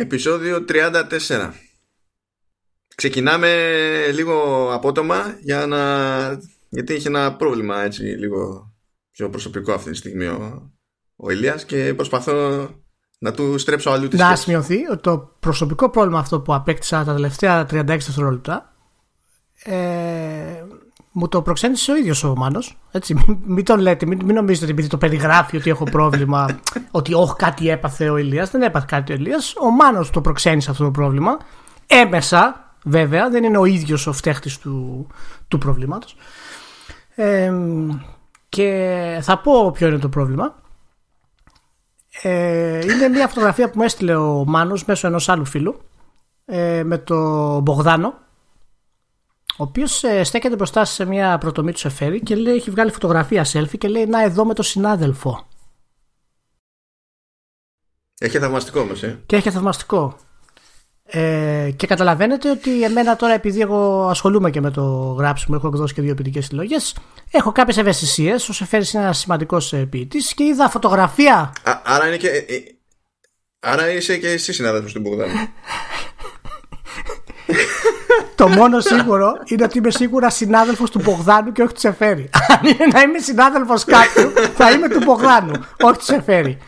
Επισόδιο 34. Ξεκινάμε λίγο απότομα για να... γιατί είχε ένα πρόβλημα έτσι λίγο πιο προσωπικό αυτή τη στιγμή ο, ο Ηλίας και προσπαθώ να του στρέψω αλλού τη Να σημειωθεί ότι το προσωπικό πρόβλημα αυτό που απέκτησα τα τελευταία 36 δευτερόλεπτα ε, μου το προξένησε ο ίδιος ο Μάνος. Μην, μην τον λέτε, μην, μην νομίζετε ότι επειδή το περιγράφει ότι έχω πρόβλημα, ότι όχι κάτι έπαθε ο Ηλίας. Δεν έπαθε κάτι ο Ηλίας. Ο Μάνος το προξένησε αυτό το πρόβλημα. Έμεσα, βέβαια, δεν είναι ο ίδιος ο φταίχτης του, του προβλήματος. Ε, και θα πω ποιο είναι το πρόβλημα. Ε, είναι μια φωτογραφία που μου έστειλε ο Μάνος μέσω ενός άλλου φίλου ε, με το Μπογδάνο ο οποίος ε, στέκεται μπροστά σε μια πρωτομή του Σεφέρι και λέει, έχει βγάλει φωτογραφία selfie και λέει Να εδώ με το συνάδελφο. Έχει θαυμαστικό όμως, ε. Και έχει θαυμαστικό. Ε, και καταλαβαίνετε ότι εμένα τώρα, επειδή εγώ ασχολούμαι και με το γράψιμο, έχω εκδώσει και δύο ποιητικές συλλογές, έχω κάποιες ευαισθησίες. Ο Σεφέρι είναι ένας σημαντικός ε, ποιητής και είδα φωτογραφία. Α, άρα, είναι και, ε, άρα είσαι και εσύ συνάδελφος του Μπογδάνου. Το μόνο σίγουρο είναι ότι είμαι σίγουρα συνάδελφος του Μπογδάνου και όχι του Σεφέρι. Αν είναι να είμαι συνάδελφος κάποιου, θα είμαι του Μπογδάνου, όχι του Σεφέρι.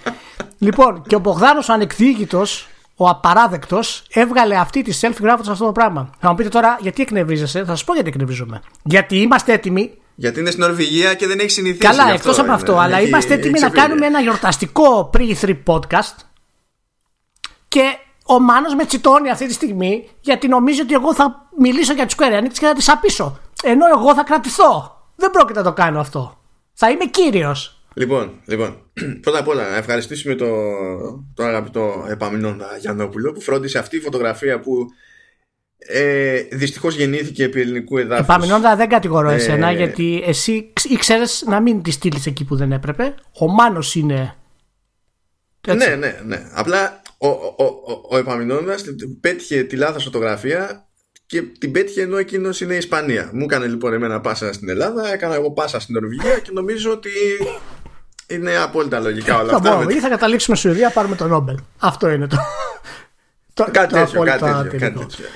Λοιπόν, και ο Μπογδάνος ο ανεκδίκητος, ο απαράδεκτος, έβγαλε αυτή τη selfie γράφοντας αυτό το πράγμα. Θα μου πείτε τώρα γιατί εκνευρίζεσαι, θα σας πω γιατί εκνευρίζομαι. Γιατί είμαστε έτοιμοι. Γιατί είναι στην Νορβηγία και δεν έχει συνηθίσει. Καλά, εκτός από αυτό, αλλά είμαστε έτοιμοι να κάνουμε ένα γιορταστικό pre-3 podcast. Και ο Μάνος με τσιτώνει αυτή τη στιγμή γιατί νομίζει ότι εγώ θα μιλήσω για τη Square Enix και θα τη απίσω. Ενώ εγώ θα κρατηθώ. Δεν πρόκειται να το κάνω αυτό. Θα είμαι κύριος. Λοιπόν, λοιπόν, πρώτα απ' όλα να ευχαριστήσουμε τον το αγαπητό Επαμινόντα Γιαννόπουλο που φρόντισε αυτή η φωτογραφία που ε, δυστυχώς γεννήθηκε επί ελληνικού εδάφους. Επαμινόντα δεν κατηγορώ ε, εσένα γιατί εσύ ήξερε να μην τη στείλεις εκεί που δεν έπρεπε. Ο Μάνος είναι. Έτσι. Ναι, ναι, ναι. Απλά ο, ο, ο, ο Επαμινώντας πέτυχε τη λάθος φωτογραφία και την πέτυχε ενώ εκείνος είναι η Ισπανία. Μου έκανε λοιπόν εμένα πάσα στην Ελλάδα, έκανα εγώ πάσα στην Νορβηγία και νομίζω ότι είναι απόλυτα λογικά όλα αυτά. Μπορούμε, ή θα καταλήξουμε στη Σουηδία, πάρουμε τον Νόμπελ. Αυτό είναι το. το κάτι τέτοιο, κάτι τέτοιο, κάτι τέτοιο.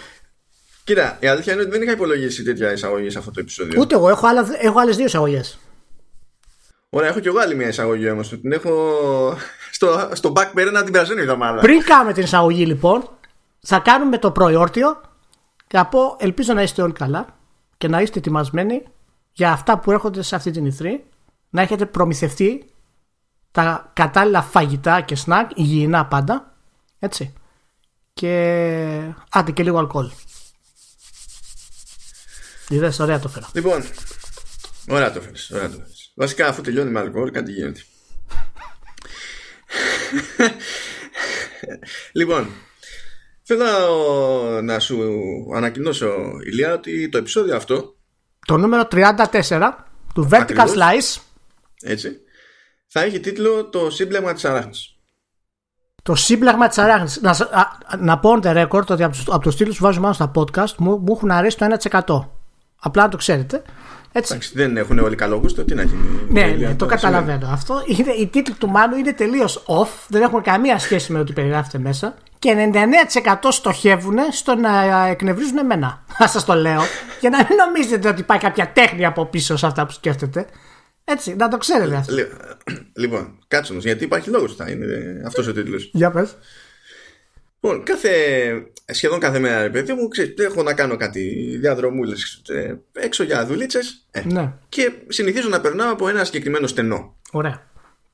Κοίτα, η αλήθεια είναι ότι δεν είχα υπολογίσει τέτοια εισαγωγή σε αυτό το επεισόδιο. Ούτε εγώ, έχω, άλλα, έχω άλλες δύο εισαγωγές. Ωραία, έχω κι εγώ άλλη μια εισαγωγή όμως. Την έχω στο, στο back burner την περασμένη εβδομάδα. Πριν κάνουμε την εισαγωγή λοιπόν, θα κάνουμε το προϊόρτιο και θα πω ελπίζω να είστε όλοι καλά και να είστε ετοιμασμένοι για αυτά που έρχονται σε αυτή την ηθρή, να έχετε προμηθευτεί τα κατάλληλα φαγητά και σνακ, υγιεινά πάντα, έτσι. Και άντε και λίγο αλκοόλ. Είδες, ωραία το φέρα. Λοιπόν, ωραία το φέρεις, ωραία το φέρεις. Βασικά αφού τελειώνει με αλκοόλ κάτι γίνεται. λοιπόν, θέλω να σου ανακοινώσω, Ηλία, ότι το επεισόδιο αυτό. Το νούμερο 34 του Vertical Slice. Έτσι. Θα έχει τίτλο Το σύμπλεγμα της αράχνης. Το σύμπλεγμα της αράχνης. Να, να πω on the record ότι από, από τους τίτλους που βάζω πάνω στα podcast μου, μου έχουν αρέσει το 1%. Απλά να το ξέρετε. Έτσι. Εντάξει, δεν έχουν όλοι καλό γούστο, τι να γίνει. Ναι, ναι, το καταλαβαίνω αυτό. Είναι, οι τίτλοι του Μάνου είναι τελείως off, δεν έχουν καμία σχέση με ό,τι περιγράφεται μέσα. Και 99% στοχεύουν στο να εκνευρίζουν εμένα. Να σας το λέω. για να μην νομίζετε ότι υπάρχει κάποια τέχνη από πίσω σε αυτά που σκέφτεται. Έτσι, να το ξέρετε αυτό. Λοιπόν, κάτσε όμως, γιατί υπάρχει λόγος θα είναι αυτός ο τίτλος. Για πες. Λοιπόν, κάθε, σχεδόν κάθε μέρα, ρε παιδί μου, ξέρεις, έχω να κάνω κάτι διαδρομούλες ε, έξω για δουλίτσες ε, ναι. και συνηθίζω να περνάω από ένα συγκεκριμένο στενό. Ωραία.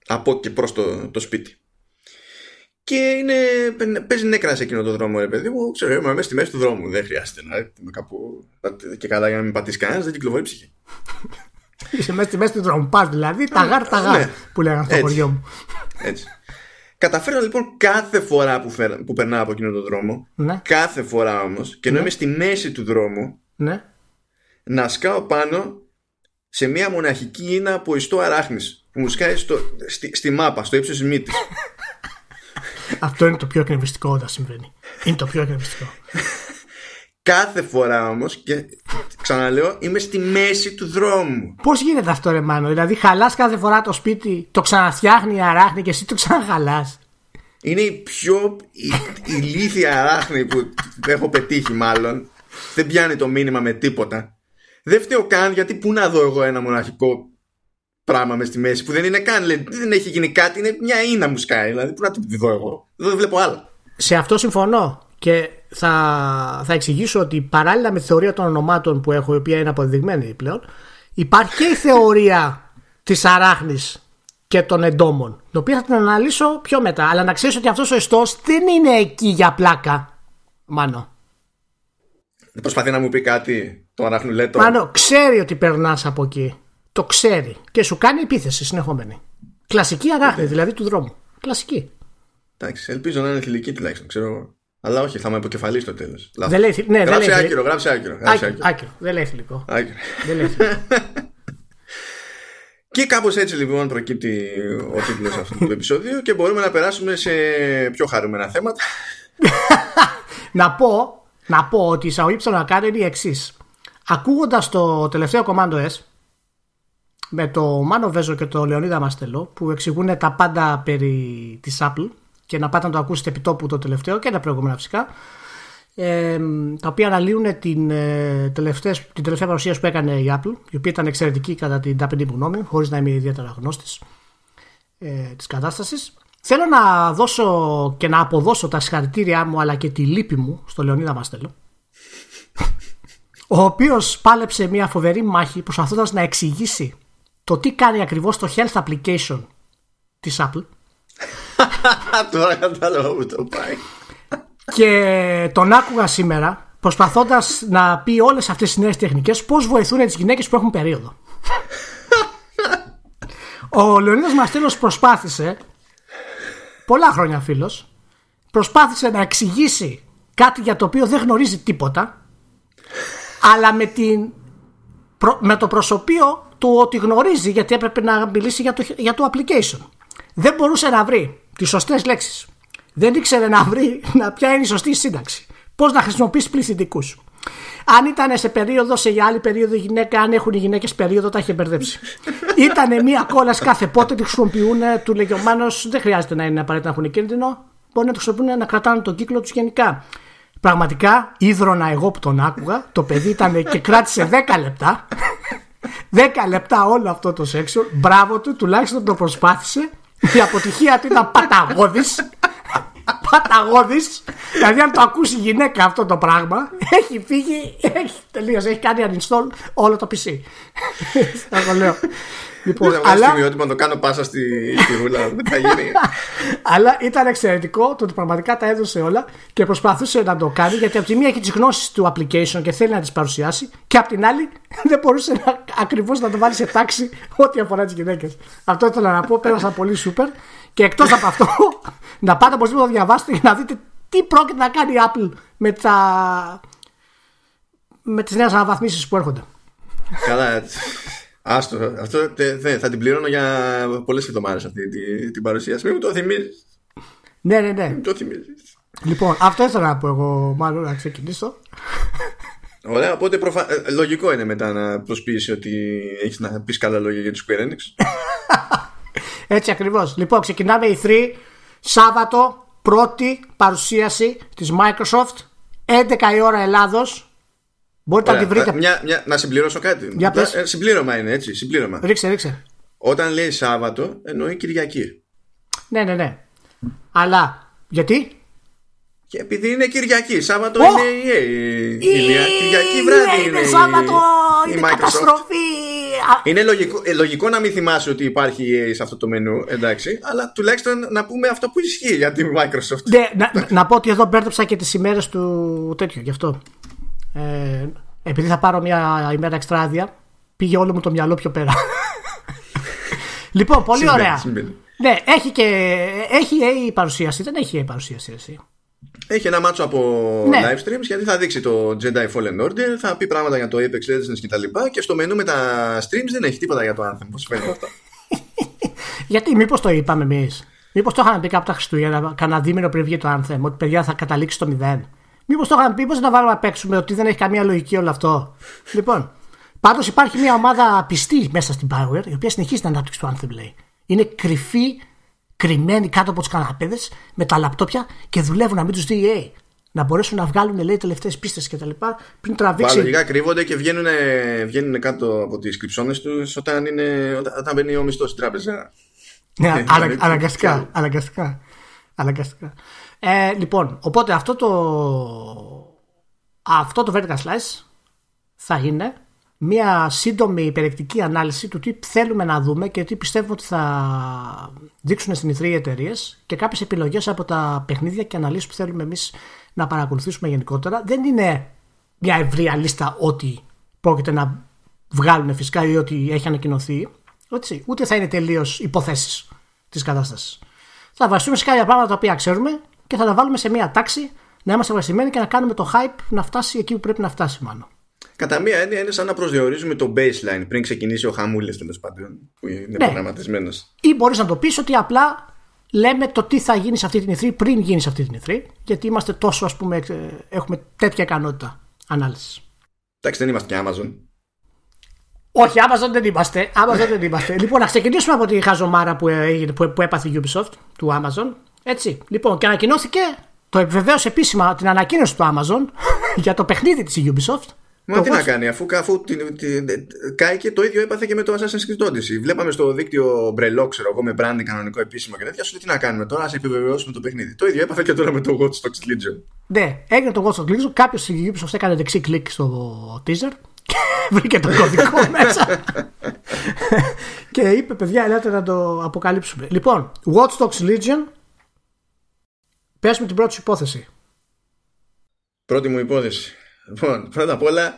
Από και προς το, το σπίτι. Και είναι, παίζει νέκρας σε εκείνο το δρόμο, ρε παιδί μου. Ξέρω, είμαι μέσα στη μέση του δρόμου. Δεν χρειάζεται να είμαι κάπου. Και καλά για να μην πατήσει κανένας, δεν κυκλοφορεί ψυχή. Είσαι μέσα στη μέση του δρόμου. Πας δηλαδή, ταγάρ, ταγάρ. Ναι. Που λέγανε στο χωριό μου. Έτσι. Καταφέρω λοιπόν κάθε φορά που, φέρα, που περνάω από εκείνο τον δρόμο, ναι. κάθε φορά όμως, και ενώ ναι. είμαι στη μέση του δρόμου, ναι. να σκάω πάνω σε μια μοναχική ίνα από ιστό αράχνης που μου σκάει στο, στη, στη μάπα, στο ύψος της μύτης. Αυτό είναι το πιο εκνευριστικό όταν συμβαίνει. Είναι το πιο εκνευριστικό. Κάθε φορά όμως, και ξαναλέω, είμαι στη μέση του δρόμου. Πώς γίνεται αυτό, ρε Μάνο, Δηλαδή, χαλάς κάθε φορά το σπίτι, το ξαναφτιάχνει η αράχνη και εσύ το ξαναχαλάς. Είναι η πιο ηλίθια αράχνη που έχω πετύχει μάλλον. Δεν πιάνει το μήνυμα με τίποτα. Δεν φταίω καν γιατί πού να δω εγώ ένα μοναχικό πράγμα μες στη μέση που δεν είναι καν. δεν έχει γίνει κάτι, είναι μια ίνα μου σκάει. Δηλαδή, πού να το δω εγώ. Δεν βλέπω άλλα. Σε αυτό συμφωνώ. Και θα, θα εξηγήσω ότι παράλληλα με τη θεωρία των ονομάτων που έχω, η οποία είναι αποδεδειγμένη πλέον, υπάρχει και η θεωρία της αράχνης και των εντόμων, την οποία θα την αναλύσω πιο μετά. Αλλά να ξέρεις ότι αυτός ο εστός δεν είναι εκεί για πλάκα. Μάνο. Δεν προσπαθεί να μου πει κάτι το αράχνουλέτο. Μάνο, ξέρει ότι περνάς από εκεί. Το ξέρει. Και σου κάνει επίθεση συνεχόμενη. Κλασική αράχνη, δηλαδή του δρόμου. Κλασική. Εντάξει, ελπίζω να είναι θηλυκή τουλάχιστον, ξέρω Αλλά όχι, θα με αποκεφαλίσει στο τέλος. Δεν λέει, ναι, γράψε, δεν λέει, άκυρο, γράψε άκυρο, άκυρο. άκυρο. Δεν λέει θηλυκό. Άκυρο. Δεν λέει Και κάπως έτσι λοιπόν προκύπτει ο τίτλος αυτού του επεισοδίου και μπορούμε να περάσουμε σε πιο χαρούμενα θέματα. να, πω, να πω ότι η εισαγωγή που θέλω να κάνω είναι η εξής. Ακούγοντας το τελευταίο Commando S με το Μάνο Βέζο και το Λεωνίδα Μαστελό που εξηγούν τα πάντα περί της Apple και να πάτε να το ακούσετε επί τόπου το τελευταίο και τα προηγούμενα φυσικά ε, τα οποία αναλύουν την, ε, την τελευταία παρουσίαση που έκανε η Apple η οποία ήταν εξαιρετική κατά την ταπεινή μου γνώμη χωρίς να είμαι ιδιαίτερα γνώστης ε, της κατάστασης. Θέλω να δώσω και να αποδώσω τα συγχαρητήριά μου αλλά και τη λύπη μου στο Λεωνίδα Μαστέλο ο οποίος πάλεψε μια φοβερή μάχη προσπαθώντας να εξηγήσει το τι κάνει ακριβώς το health application της Apple Τώρα κατάλαβα που το πάει και τον άκουγα σήμερα προσπαθώντας να πει όλες αυτές τις νέες τεχνικές πώς βοηθούν τις γυναίκες που έχουν περίοδο. Ο Λεωνίδας Μαστέλος προσπάθησε πολλά χρόνια φίλος προσπάθησε να εξηγήσει κάτι για το οποίο δεν γνωρίζει τίποτα αλλά με, την, με το προσωπείο του ότι γνωρίζει γιατί έπρεπε να μιλήσει για το, για το application. Δεν μπορούσε να βρει τις σωστές λέξεις δεν ήξερε να βρει να ποια είναι η σωστή σύνταξη. Πώς να χρησιμοποιήσει πληθυντικούς. Αν ήταν σε περίοδο, σε άλλη περίοδο γυναίκα, αν έχουν οι γυναίκες περίοδο, τα είχε μπερδέψει. Ήτανε μία κόλαση κάθε πότε τη χρησιμοποιούν, του λέγει ο δεν χρειάζεται να είναι απαραίτητα να έχουν κίνδυνο. Μπορεί να το χρησιμοποιούν να κρατάνε τον κύκλο τους γενικά. Πραγματικά, ίδρωνα εγώ που τον άκουγα, το παιδί ήταν και κράτησε 10 λεπτά. 10 λεπτά όλο αυτό το σεξο. Μπράβο του, τουλάχιστον το προσπάθησε. Η αποτυχία του ήταν παταγώδης παταγώδης. δηλαδή, αν το ακούσει η γυναίκα αυτό το πράγμα, έχει φύγει, έχει τελείως, έχει κάνει uninstall όλο το PC. Θα το λέω. Λοιπόν, αλλά... να το κάνω πάσα στη, στη ρούλα, δεν θα γίνει. αλλά ήταν εξαιρετικό το ότι πραγματικά τα έδωσε όλα και προσπαθούσε να το κάνει γιατί από τη μία έχει τις γνώσεις του application και θέλει να τις παρουσιάσει και από την άλλη δεν μπορούσε να, ακριβώς να το βάλει σε τάξη ό,τι αφορά τις γυναίκες. Αυτό ήθελα να πω, πέρασα πολύ σούπερ και εκτός από αυτό, να πάτε οπωσδήποτε να διαβάσετε για να δείτε τι πρόκειται να κάνει η Apple με, τα... με τις νέες αναβαθμίσεις που έρχονται. Καλά, άστο, αυτό θε, θα την πληρώνω για πολλές εβδομάδες αυτή την, την παρουσίαση. Μην μου το θυμίζεις. Ναι, ναι, ναι. Μην το θυμίζεις. Λοιπόν, αυτό ήθελα να πω εγώ μάλλον να ξεκινήσω. Ωραία, οπότε προφα... Ε, λογικό είναι μετά να προσποιήσει ότι έχεις να πεις καλά λόγια για τη Square Enix. Έτσι ακριβώ. Λοιπόν, ξεκινάμε η 3 Σάββατο, πρώτη παρουσίαση τη Microsoft. 11 η ώρα Ελλάδο. Μπορείτε Ωραία, να τη βρείτε. Μια, μια, να συμπληρώσω κάτι. Για πες. Ε, συμπλήρωμα είναι έτσι. Συμπλήρωμα. Ρίξε, ρίξε. Όταν λέει Σάββατο, εννοεί Κυριακή. Ναι, ναι, ναι. Αλλά γιατί και επειδή είναι Κυριακή, Σάββατο oh! είναι η EA. Κυριακή βράδυ είναι, είναι Σάββατο, η, είναι καταστροφή. Είναι λογικό, ε, λογικό να μην θυμάσαι ότι υπάρχει EA σε αυτό το μενού, εντάξει, αλλά τουλάχιστον να πούμε αυτό που ισχύει για την Microsoft. Ναι, να, να, πω ότι εδώ μπέρδεψα και τις ημέρες του τέτοιου, γι' αυτό. Ε, επειδή θα πάρω μια ημέρα εξτράδια, πήγε όλο μου το μυαλό πιο πέρα. λοιπόν, πολύ ωραία. Ναι, έχει και έχει η παρουσίαση, δεν έχει η παρουσίαση εσύ. Έχει ένα μάτσο από ναι. live streams γιατί θα δείξει το Jedi Fallen Order, θα πει πράγματα για το Apex Legends και τα λοιπά και στο μενού με τα streams δεν έχει τίποτα για το Anthem. Πώς φαίνεται αυτό; γιατί μήπως το είπαμε εμείς; Μήπως το είχαμε πει κάπου τα Χριστούγεννα, κανένα δίμηνο πριν βγει το Anthem, ότι παιδιά θα καταλήξει στο μηδέν; Μήπως το είχαμε πει, πώς να βάλουμε να παίξουμε, ότι δεν έχει καμία λογική όλο αυτό; λοιπόν, πάντως υπάρχει μια ομάδα πιστή μέσα στην Power, η οποία συνεχίζει την ανάπτυξη του Anthem, λέει. Είναι κρυφή κρυμμένοι κάτω από τους καναπέδες με τα λαπτόπια και δουλεύουν να μην τους δει EA. Να μπορέσουν να βγάλουν λέει τελευταίες πίστες και τα λοιπά πριν τραβήξει. Λογικά κρύβονται και βγαίνουν, βγαίνουν κάτω από τις κρυψώνες τους όταν, είναι, όταν μπαίνει ο μισθός στην τράπεζα. Ναι, αναγκαστικά. αναγκαστικά. αναγκαστικά. Ε, λοιπόν, οπότε αυτό το, αυτό το vertical slice θα είναι μια σύντομη περιεκτική ανάλυση του τι θέλουμε να δούμε και τι πιστεύουμε ότι θα δείξουν στην ηθρή εταιρείες και κάποιες επιλογές από τα παιχνίδια και αναλύσεις που θέλουμε εμείς να παρακολουθήσουμε γενικότερα. Δεν είναι μια ευρία λίστα ό,τι πρόκειται να βγάλουν φυσικά ή ότι έχει ανακοινωθεί. Έτσι, ούτε θα είναι τελείως υποθέσεις της κατάστασης. Θα βασιστούμε σε κάποια πράγματα τα οποία ξέρουμε και θα τα βάλουμε σε μια τάξη να είμαστε βασισμένοι και να κάνουμε το hype να φτάσει εκεί που πρέπει να φτάσει, μάλλον. Κατά μία έννοια είναι σαν να προσδιορίζουμε το baseline πριν ξεκινήσει ο χαμούλης τέλος πάντων που είναι ναι. προγραμματισμένος. Ή μπορείς να το πεις ότι απλά λέμε το τι θα γίνει σε αυτή την ηθρή πριν γίνει σε αυτή την ηθρή, γιατί είμαστε τόσο, ας πούμε, έχουμε τέτοια ικανότητα ανάλυσης. Εντάξει, δεν είμαστε και Amazon. Όχι, Amazon δεν είμαστε. Amazon δεν είμαστε. λοιπόν, να ξεκινήσουμε από τη χαζομάρα που, που, που έπαθε η Ubisoft του Amazon. Έτσι. Λοιπόν, και ανακοινώθηκε το επιβεβαίωσε επίσημα την ανακοίνωση του Amazon για το παιχνίδι της Ubisoft Μα τι να κάνει, αφού, αφού την, την, και το ίδιο έπαθε και με το Assassin's Creed Odyssey. Βλέπαμε στο δίκτυο Μπρελό, ξέρω εγώ, με branding κανονικό επίσημο και τέτοια. Σου λέει τι να κάνουμε τώρα, ας επιβεβαιώσουμε το παιχνίδι. Το ίδιο έπαθε και τώρα με το Watch Dogs Legion. Ναι, έγινε το Watch Dogs Legion. Κάποιος στη Ubisoft έκανε δεξί κλικ στο teaser και βρήκε το κωδικό μέσα. και είπε, παιδιά, ελάτε να το αποκαλύψουμε. Λοιπόν, Watch Dogs Legion. Πες με την πρώτη σου υπόθεση. Πρώτη μου υπόθεση. Λοιπόν, πρώτα απ' όλα,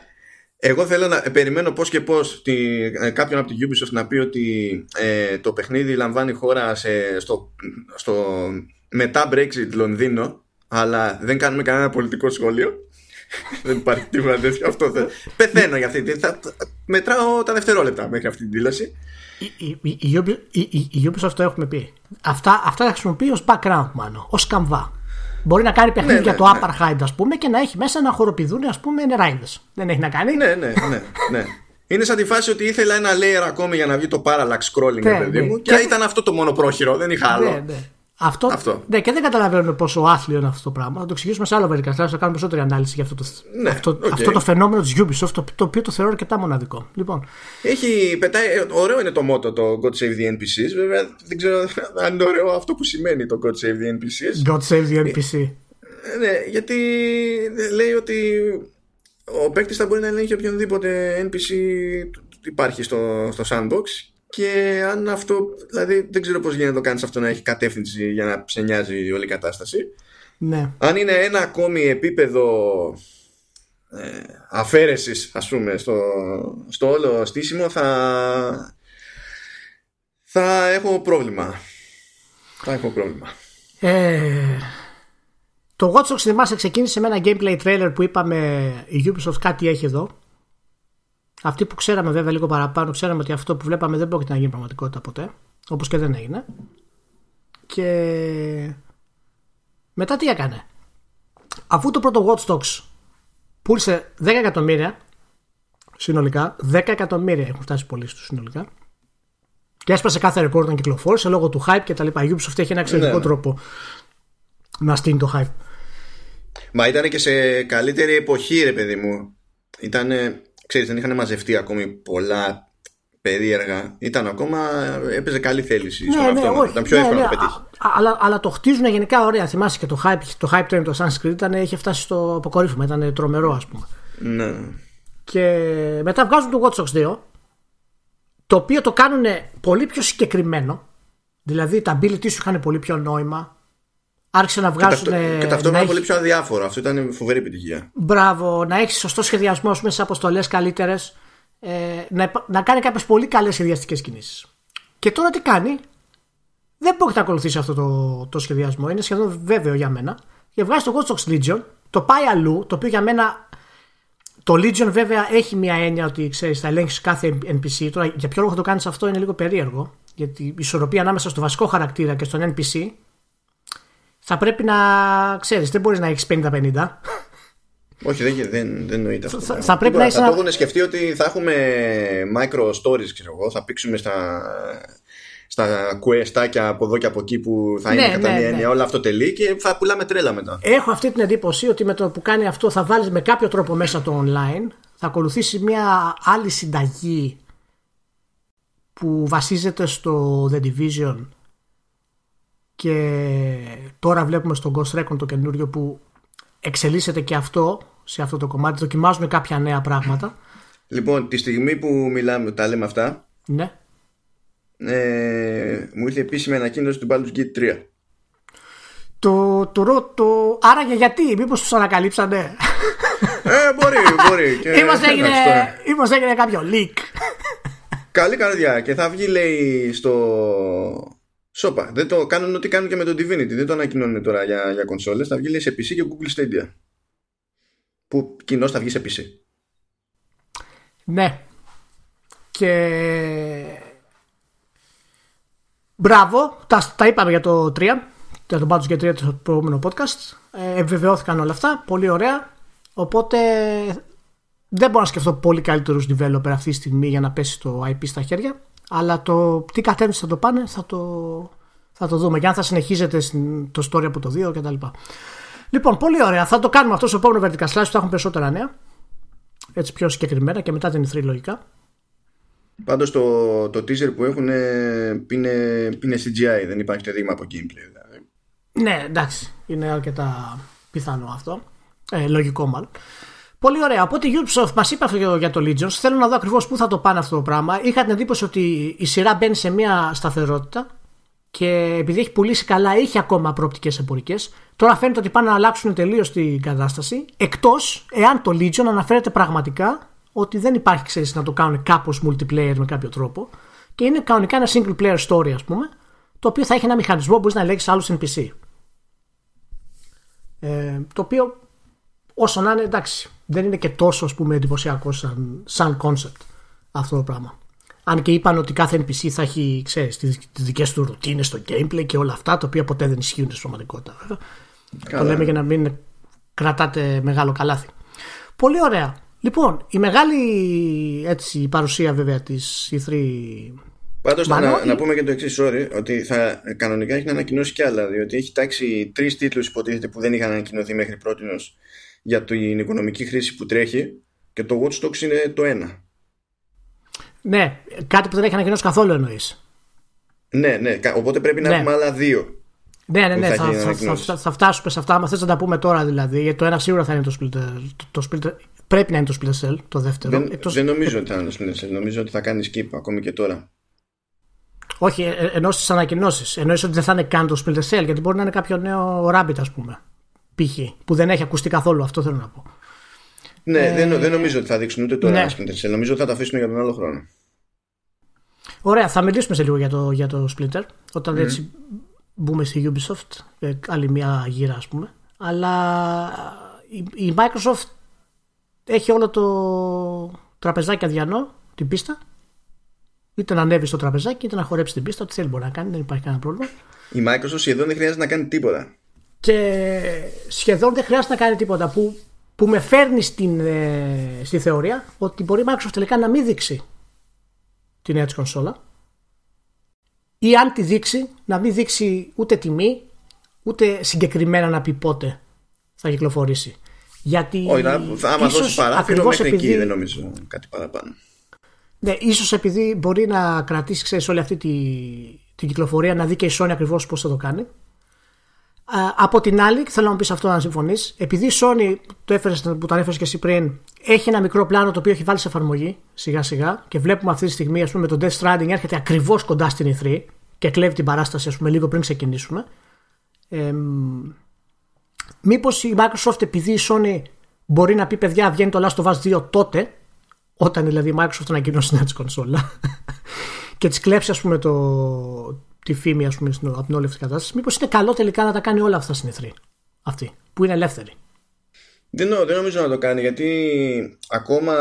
εγώ θέλω να περιμένω πώς και πώς τη, ε, κάποιον από την Ubisoft να πει ότι ε, το παιχνίδι λαμβάνει χώρα σε, στο, στο μετά Brexit Λονδίνο, αλλά δεν κάνουμε κανένα πολιτικό σχόλιο. δεν υπάρχει τίποτα τέτοιο. Αυτό θα... Πεθαίνω για αυτή. Θα... Μετράω τα δευτερόλεπτα μέχρι αυτή την δήλωση. Η, η, η, η Ubisoft το έχουμε πει. Αυτά, αυτά θα χρησιμοποιεί ως background μάλλον, ως καμβά. Μπορεί να κάνει παιχνίδια ναι, ναι, το ναι. Apartheid, ας πούμε, και να έχει μέσα να χοροπηδούν, ας πούμε, νεράιδε. Δεν έχει να κάνει. Ναι, ναι, ναι. ναι. Είναι σαν τη φάση ότι ήθελα ένα layer ακόμη για να βγει το parallax scrolling, ναι, παιδί μου, και, και ήταν αυτό το μόνο πρόχειρο, δεν είχα άλλο. Ναι, ναι. Αυτό, αυτό. Ναι, και δεν καταλαβαίνουμε πόσο άθλιο είναι αυτό το πράγμα. Θα το εξηγήσουμε σε άλλο μερικά. Θα κάνουμε περισσότερη ανάλυση για αυτό το, ναι, αυτό, okay. αυτό το φαινόμενο της Ubisoft, το, το οποίο το θεωρώ αρκετά μοναδικό. Λοιπόν. Έχει, πετάει, ωραίο είναι το μότο το God Save the NPCs. Βέβαια, δεν ξέρω αν είναι ωραίο αυτό που σημαίνει το God Save the NPCs. God Save the NPC. Ε, ναι, γιατί λέει ότι ο παίκτης θα μπορεί να ελέγχει οποιονδήποτε NPC υπάρχει στο, στο sandbox και αν αυτό, δηλαδή δεν ξέρω πώς γίνεται να το κάνεις αυτό να έχει κατεύθυνση για να σε νοιάζει όλη η κατάσταση. Ναι. Αν είναι ένα ακόμη επίπεδο ε, αφαίρεσης ας πούμε στο, στο όλο στήσιμο θα θα έχω πρόβλημα. Θα έχω πρόβλημα. Ε, το Watch Dogs θυμάσαι ξεκίνησε με ένα gameplay trailer που είπαμε η Ubisoft κάτι έχει εδώ αυτοί που ξέραμε βέβαια λίγο παραπάνω, ξέραμε ότι αυτό που βλέπαμε δεν πρόκειται να γίνει πραγματικότητα ποτέ. Όπως και δεν έγινε. Και μετά τι έκανε; Αφού το πρώτο Watch Dogs πούλησε 10 εκατομμύρια συνολικά, 10 εκατομμύρια έχουν φτάσει πωλήσει του συνολικά. Και έσπασε κάθε ρεκόρ όταν κυκλοφόρησε λόγω του hype και τα λοιπά. Η Ubisoft έχει ένα εξαιρετικό ναι. τρόπο να στείλει το hype. Μα ήταν και σε καλύτερη εποχή, ρε παιδί μου. Ήταν ξέρεις δεν είχαν μαζευτεί ακόμη πολλά περίεργα. Ήταν ακόμα, έπαιζε καλή θέληση ναι, ναι, αυτό. Ήταν πιο ναι, εύκολο ναι, να το πετύχει. Αλλά, αλλά το χτίζουν γενικά ωραία. Θυμάσαι και το hype, το hype train το Sanskrit ήταν, είχε φτάσει στο αποκορύφωμα. Ήταν τρομερό, ας πούμε. Ναι. Και μετά βγάζουν το Watch Dogs 2, το οποίο το κάνουν πολύ πιο συγκεκριμένο. Δηλαδή τα ability σου είχαν πολύ πιο νόημα άρχισε να βγάζουν. Και, ταυτόχρονα έχει... πολύ πιο αδιάφορο. Αυτό ήταν φοβερή επιτυχία. Μπράβο, να έχεις σωστός σχεδιασμός μέσα σε αποστολές καλύτερες. Ε, να, να κάνει κάποιες πολύ καλές σχεδιαστικές κινήσεις. Και τώρα τι κάνει, δεν μπορεί να ακολουθήσει αυτό το, το σχεδιασμό. Είναι σχεδόν βέβαιο για μένα. Και βγάζει το Ghost Dogs Legion, το πάει αλλού, το οποίο για μένα. Το Legion βέβαια έχει μια έννοια ότι ξέρεις, θα ελέγξει κάθε NPC. Τώρα για ποιο λόγο το κάνεις αυτό είναι λίγο περίεργο. Γιατί η ισορροπία ανάμεσα στο βασικό χαρακτήρα και στον NPC θα πρέπει να ξέρεις, δεν μπορείς να έχεις 50-50. Όχι, δεν, δεν, δεν εννοείται αυτό. Θα, θα πρέπει να θα το έχουν σκεφτεί ότι θα έχουμε micro stories, ξέρω εγώ, θα πήξουμε στα, στα κουεστάκια από εδώ και από εκεί που θα είναι ναι, κατά ναι, μία ναι. όλα αυτό τελεί και θα πουλάμε τρέλα μετά. Έχω αυτή την εντύπωση ότι με το που κάνει αυτό θα βάλεις με κάποιο τρόπο μέσα το online, θα ακολουθήσει μια άλλη συνταγή που βασίζεται στο The Division και τώρα βλέπουμε στο Ghost Recon το καινούριο που εξελίσσεται και αυτό σε αυτό το κομμάτι, δοκιμάζουμε κάποια νέα πράγματα. Λοιπόν, τη στιγμή που μιλάμε, τα λέμε αυτά, ναι. ε, μου ήρθε επίσημη ανακοίνωση του Baldur's Gate 3. Το, το, το, Άραγε γιατί, μήπως τους ανακαλύψανε; Ε, μπορεί, μπορεί. Και... Είμαστε έγινε, έγινε κάποιο leak; Καλή καρδιά και θα βγει λέει στο Σόπα. Δεν το κάνουν ό,τι κάνουν και με το Divinity. Δεν το ανακοινώνουν τώρα για, για κονσόλες. Θα βγει λέει, σε PC και Google Stadia. Που κοινώ θα βγει σε PC. Ναι. Και... Μπράβο. Τα, τα είπαμε για το 3. Για τον Baldur's Gate 3 το προηγούμενο podcast. Ε, επιβεβαιώθηκαν όλα αυτά. Πολύ ωραία. Οπότε δεν μπορώ να σκεφτώ πολύ καλύτερους developer αυτή τη στιγμή για να πέσει το IP στα χέρια. Αλλά το τι κατεύθυνση θα το πάνε θα το, θα το δούμε. Και αν θα συνεχίζεται το story από το 2 κτλ. Λοιπόν, πολύ ωραία. Θα το κάνουμε αυτό στο επόμενο Vertical Slash που θα έχουν περισσότερα νέα. Έτσι πιο συγκεκριμένα και μετά την E3 λογικά. Πάντως το, το teaser που έχουν είναι, είναι CGI, δεν υπάρχει το δείγμα από gameplay. Δηλαδή. Ναι, εντάξει, είναι αρκετά πιθανό αυτό. Ε, λογικό μάλλον. Πολύ ωραία. Από η Ubisoft μας είπε αυτό για το Legions. Θέλω να δω ακριβώς πού θα το πάνε αυτό το πράγμα. Είχα την εντύπωση ότι η σειρά μπαίνει σε μια σταθερότητα και επειδή έχει πουλήσει καλά, είχε ακόμα προοπτικές εμπορικές. Τώρα φαίνεται ότι πάνε να αλλάξουν τελείως την κατάσταση. Εκτός εάν το Legion αναφέρεται πραγματικά ότι δεν υπάρχει, ξέρεις, να το κάνουν κάπως multiplayer με κάποιο τρόπο. Και είναι κανονικά ένα single player story, ας πούμε, το οποίο θα έχει ένα μηχανισμό που μπορείς να ελέγξεις άλλους NPC. Ε, το οποίο όσο να είναι εντάξει δεν είναι και τόσο ας πούμε εντυπωσιακό σαν, σαν concept αυτό το πράγμα. Αν και είπαν ότι κάθε NPC θα έχει ξέρεις, τις, τις δικές του ρουτίνες στο gameplay και όλα αυτά τα οποία ποτέ δεν ισχύουν στην πραγματικότητα. Το λέμε για να μην κρατάτε μεγάλο καλάθι. Πολύ ωραία. Λοιπόν, η μεγάλη έτσι, παρουσία βέβαια της E3 Πάντως να, να, πούμε και το εξής, sorry, ότι θα, κανονικά έχει να ανακοινώσει κι άλλα. Διότι έχει τάξει τρεις τίτλους, υποτίθεται, που δεν είχαν ανακοινωθεί μέχρι πρώτη για την οικονομική χρήση που τρέχει και το Watch Dogs είναι το ένα. Ναι, κάτι που δεν έχει ανακοινώσει καθόλου εννοείς. Ναι, ναι, οπότε πρέπει να ναι. έχουμε άλλα δύο. Ναι, ναι, ναι, θα, θα, θα, θα, φτάσουμε σε αυτά. Αν θες να τα πούμε τώρα δηλαδή. Γιατί το ένα σίγουρα θα είναι το Splinter. Το, το πρέπει να είναι το Splinter Cell, το δεύτερο. Δεν, Εκτός... δεν νομίζω ότι θα είναι το Splinter Cell. Νομίζω ότι θα κάνει skip ακόμη και τώρα. Όχι, ε, ε, ενώ στι ανακοινώσεις. Εννοείς ότι δεν θα είναι καν το Splinter Cell, γιατί μπορεί να είναι κάποιο νέο Rabbit, ας πούμε π.χ. που δεν έχει ακουστεί καθόλου. Αυτό θέλω να πω. Ναι, ε... δεν, δεν νομίζω ότι θα δείξουν ούτε τώρα ναι. Splinter Cell. Νομίζω ότι θα το αφήσουν για τον άλλο χρόνο. Ωραία, θα μιλήσουμε σε λίγο για το, για το Splinter. Όταν mm. έτσι μπούμε στη Ubisoft, ε, άλλη μια γύρα ας πούμε. Αλλά η, η Microsoft έχει όλο το τραπεζάκι αδιανό, την πίστα. Είτε να ανέβει στο τραπεζάκι, είτε να χορέψει την πίστα. Ό,τι θέλει μπορεί να κάνει, δεν υπάρχει κανένα πρόβλημα. Η Microsoft σχεδόν δεν χρειάζεται να κάνει τίποτα και σχεδόν δεν χρειάζεται να κάνει τίποτα που, που με φέρνει στην, ε, στη θεωρία ότι μπορεί η Microsoft τελικά να μην δείξει τη νέα της κονσόλα ή αν τη δείξει να μην δείξει ούτε τιμή ούτε συγκεκριμένα να πει πότε θα κυκλοφορήσει. Γιατί Όχι, θα μας δώσει παράθυρο μέχρι επειδή, εκεί δεν νομίζω κάτι παραπάνω. Ναι, ίσως επειδή μπορεί να κρατήσει ξέρεις, όλη αυτή τη, την κυκλοφορία να δει και η Sony ακριβώς πώς θα το κάνει από την άλλη, θέλω να μου πεις αυτό να συμφωνείς, επειδή η Sony, το έφερες, που το ανέφερες και εσύ πριν, έχει ένα μικρό πλάνο το οποίο έχει βάλει σε εφαρμογή σιγά σιγά και βλέπουμε αυτή τη στιγμή, ας πούμε, με το Death Stranding έρχεται ακριβώς κοντά στην E3 και κλέβει την παράσταση, ας πούμε, λίγο πριν ξεκινήσουμε. Ε, Μήπως η Microsoft, επειδή η Sony μπορεί να πει παιδιά, βγαίνει το Last of Us 2 τότε, όταν δηλαδή η Microsoft ανακοινώσει την κονσόλα και της κλέψει, ας πούμε, το, τη φήμη ας πούμε, από την όλη αυτή κατάσταση, μήπως είναι καλό τελικά να τα κάνει όλα αυτά στην εθρή. Αυτή, που είναι ελεύθερη. Δεν, δεν νομίζω να το κάνει γιατί ακόμα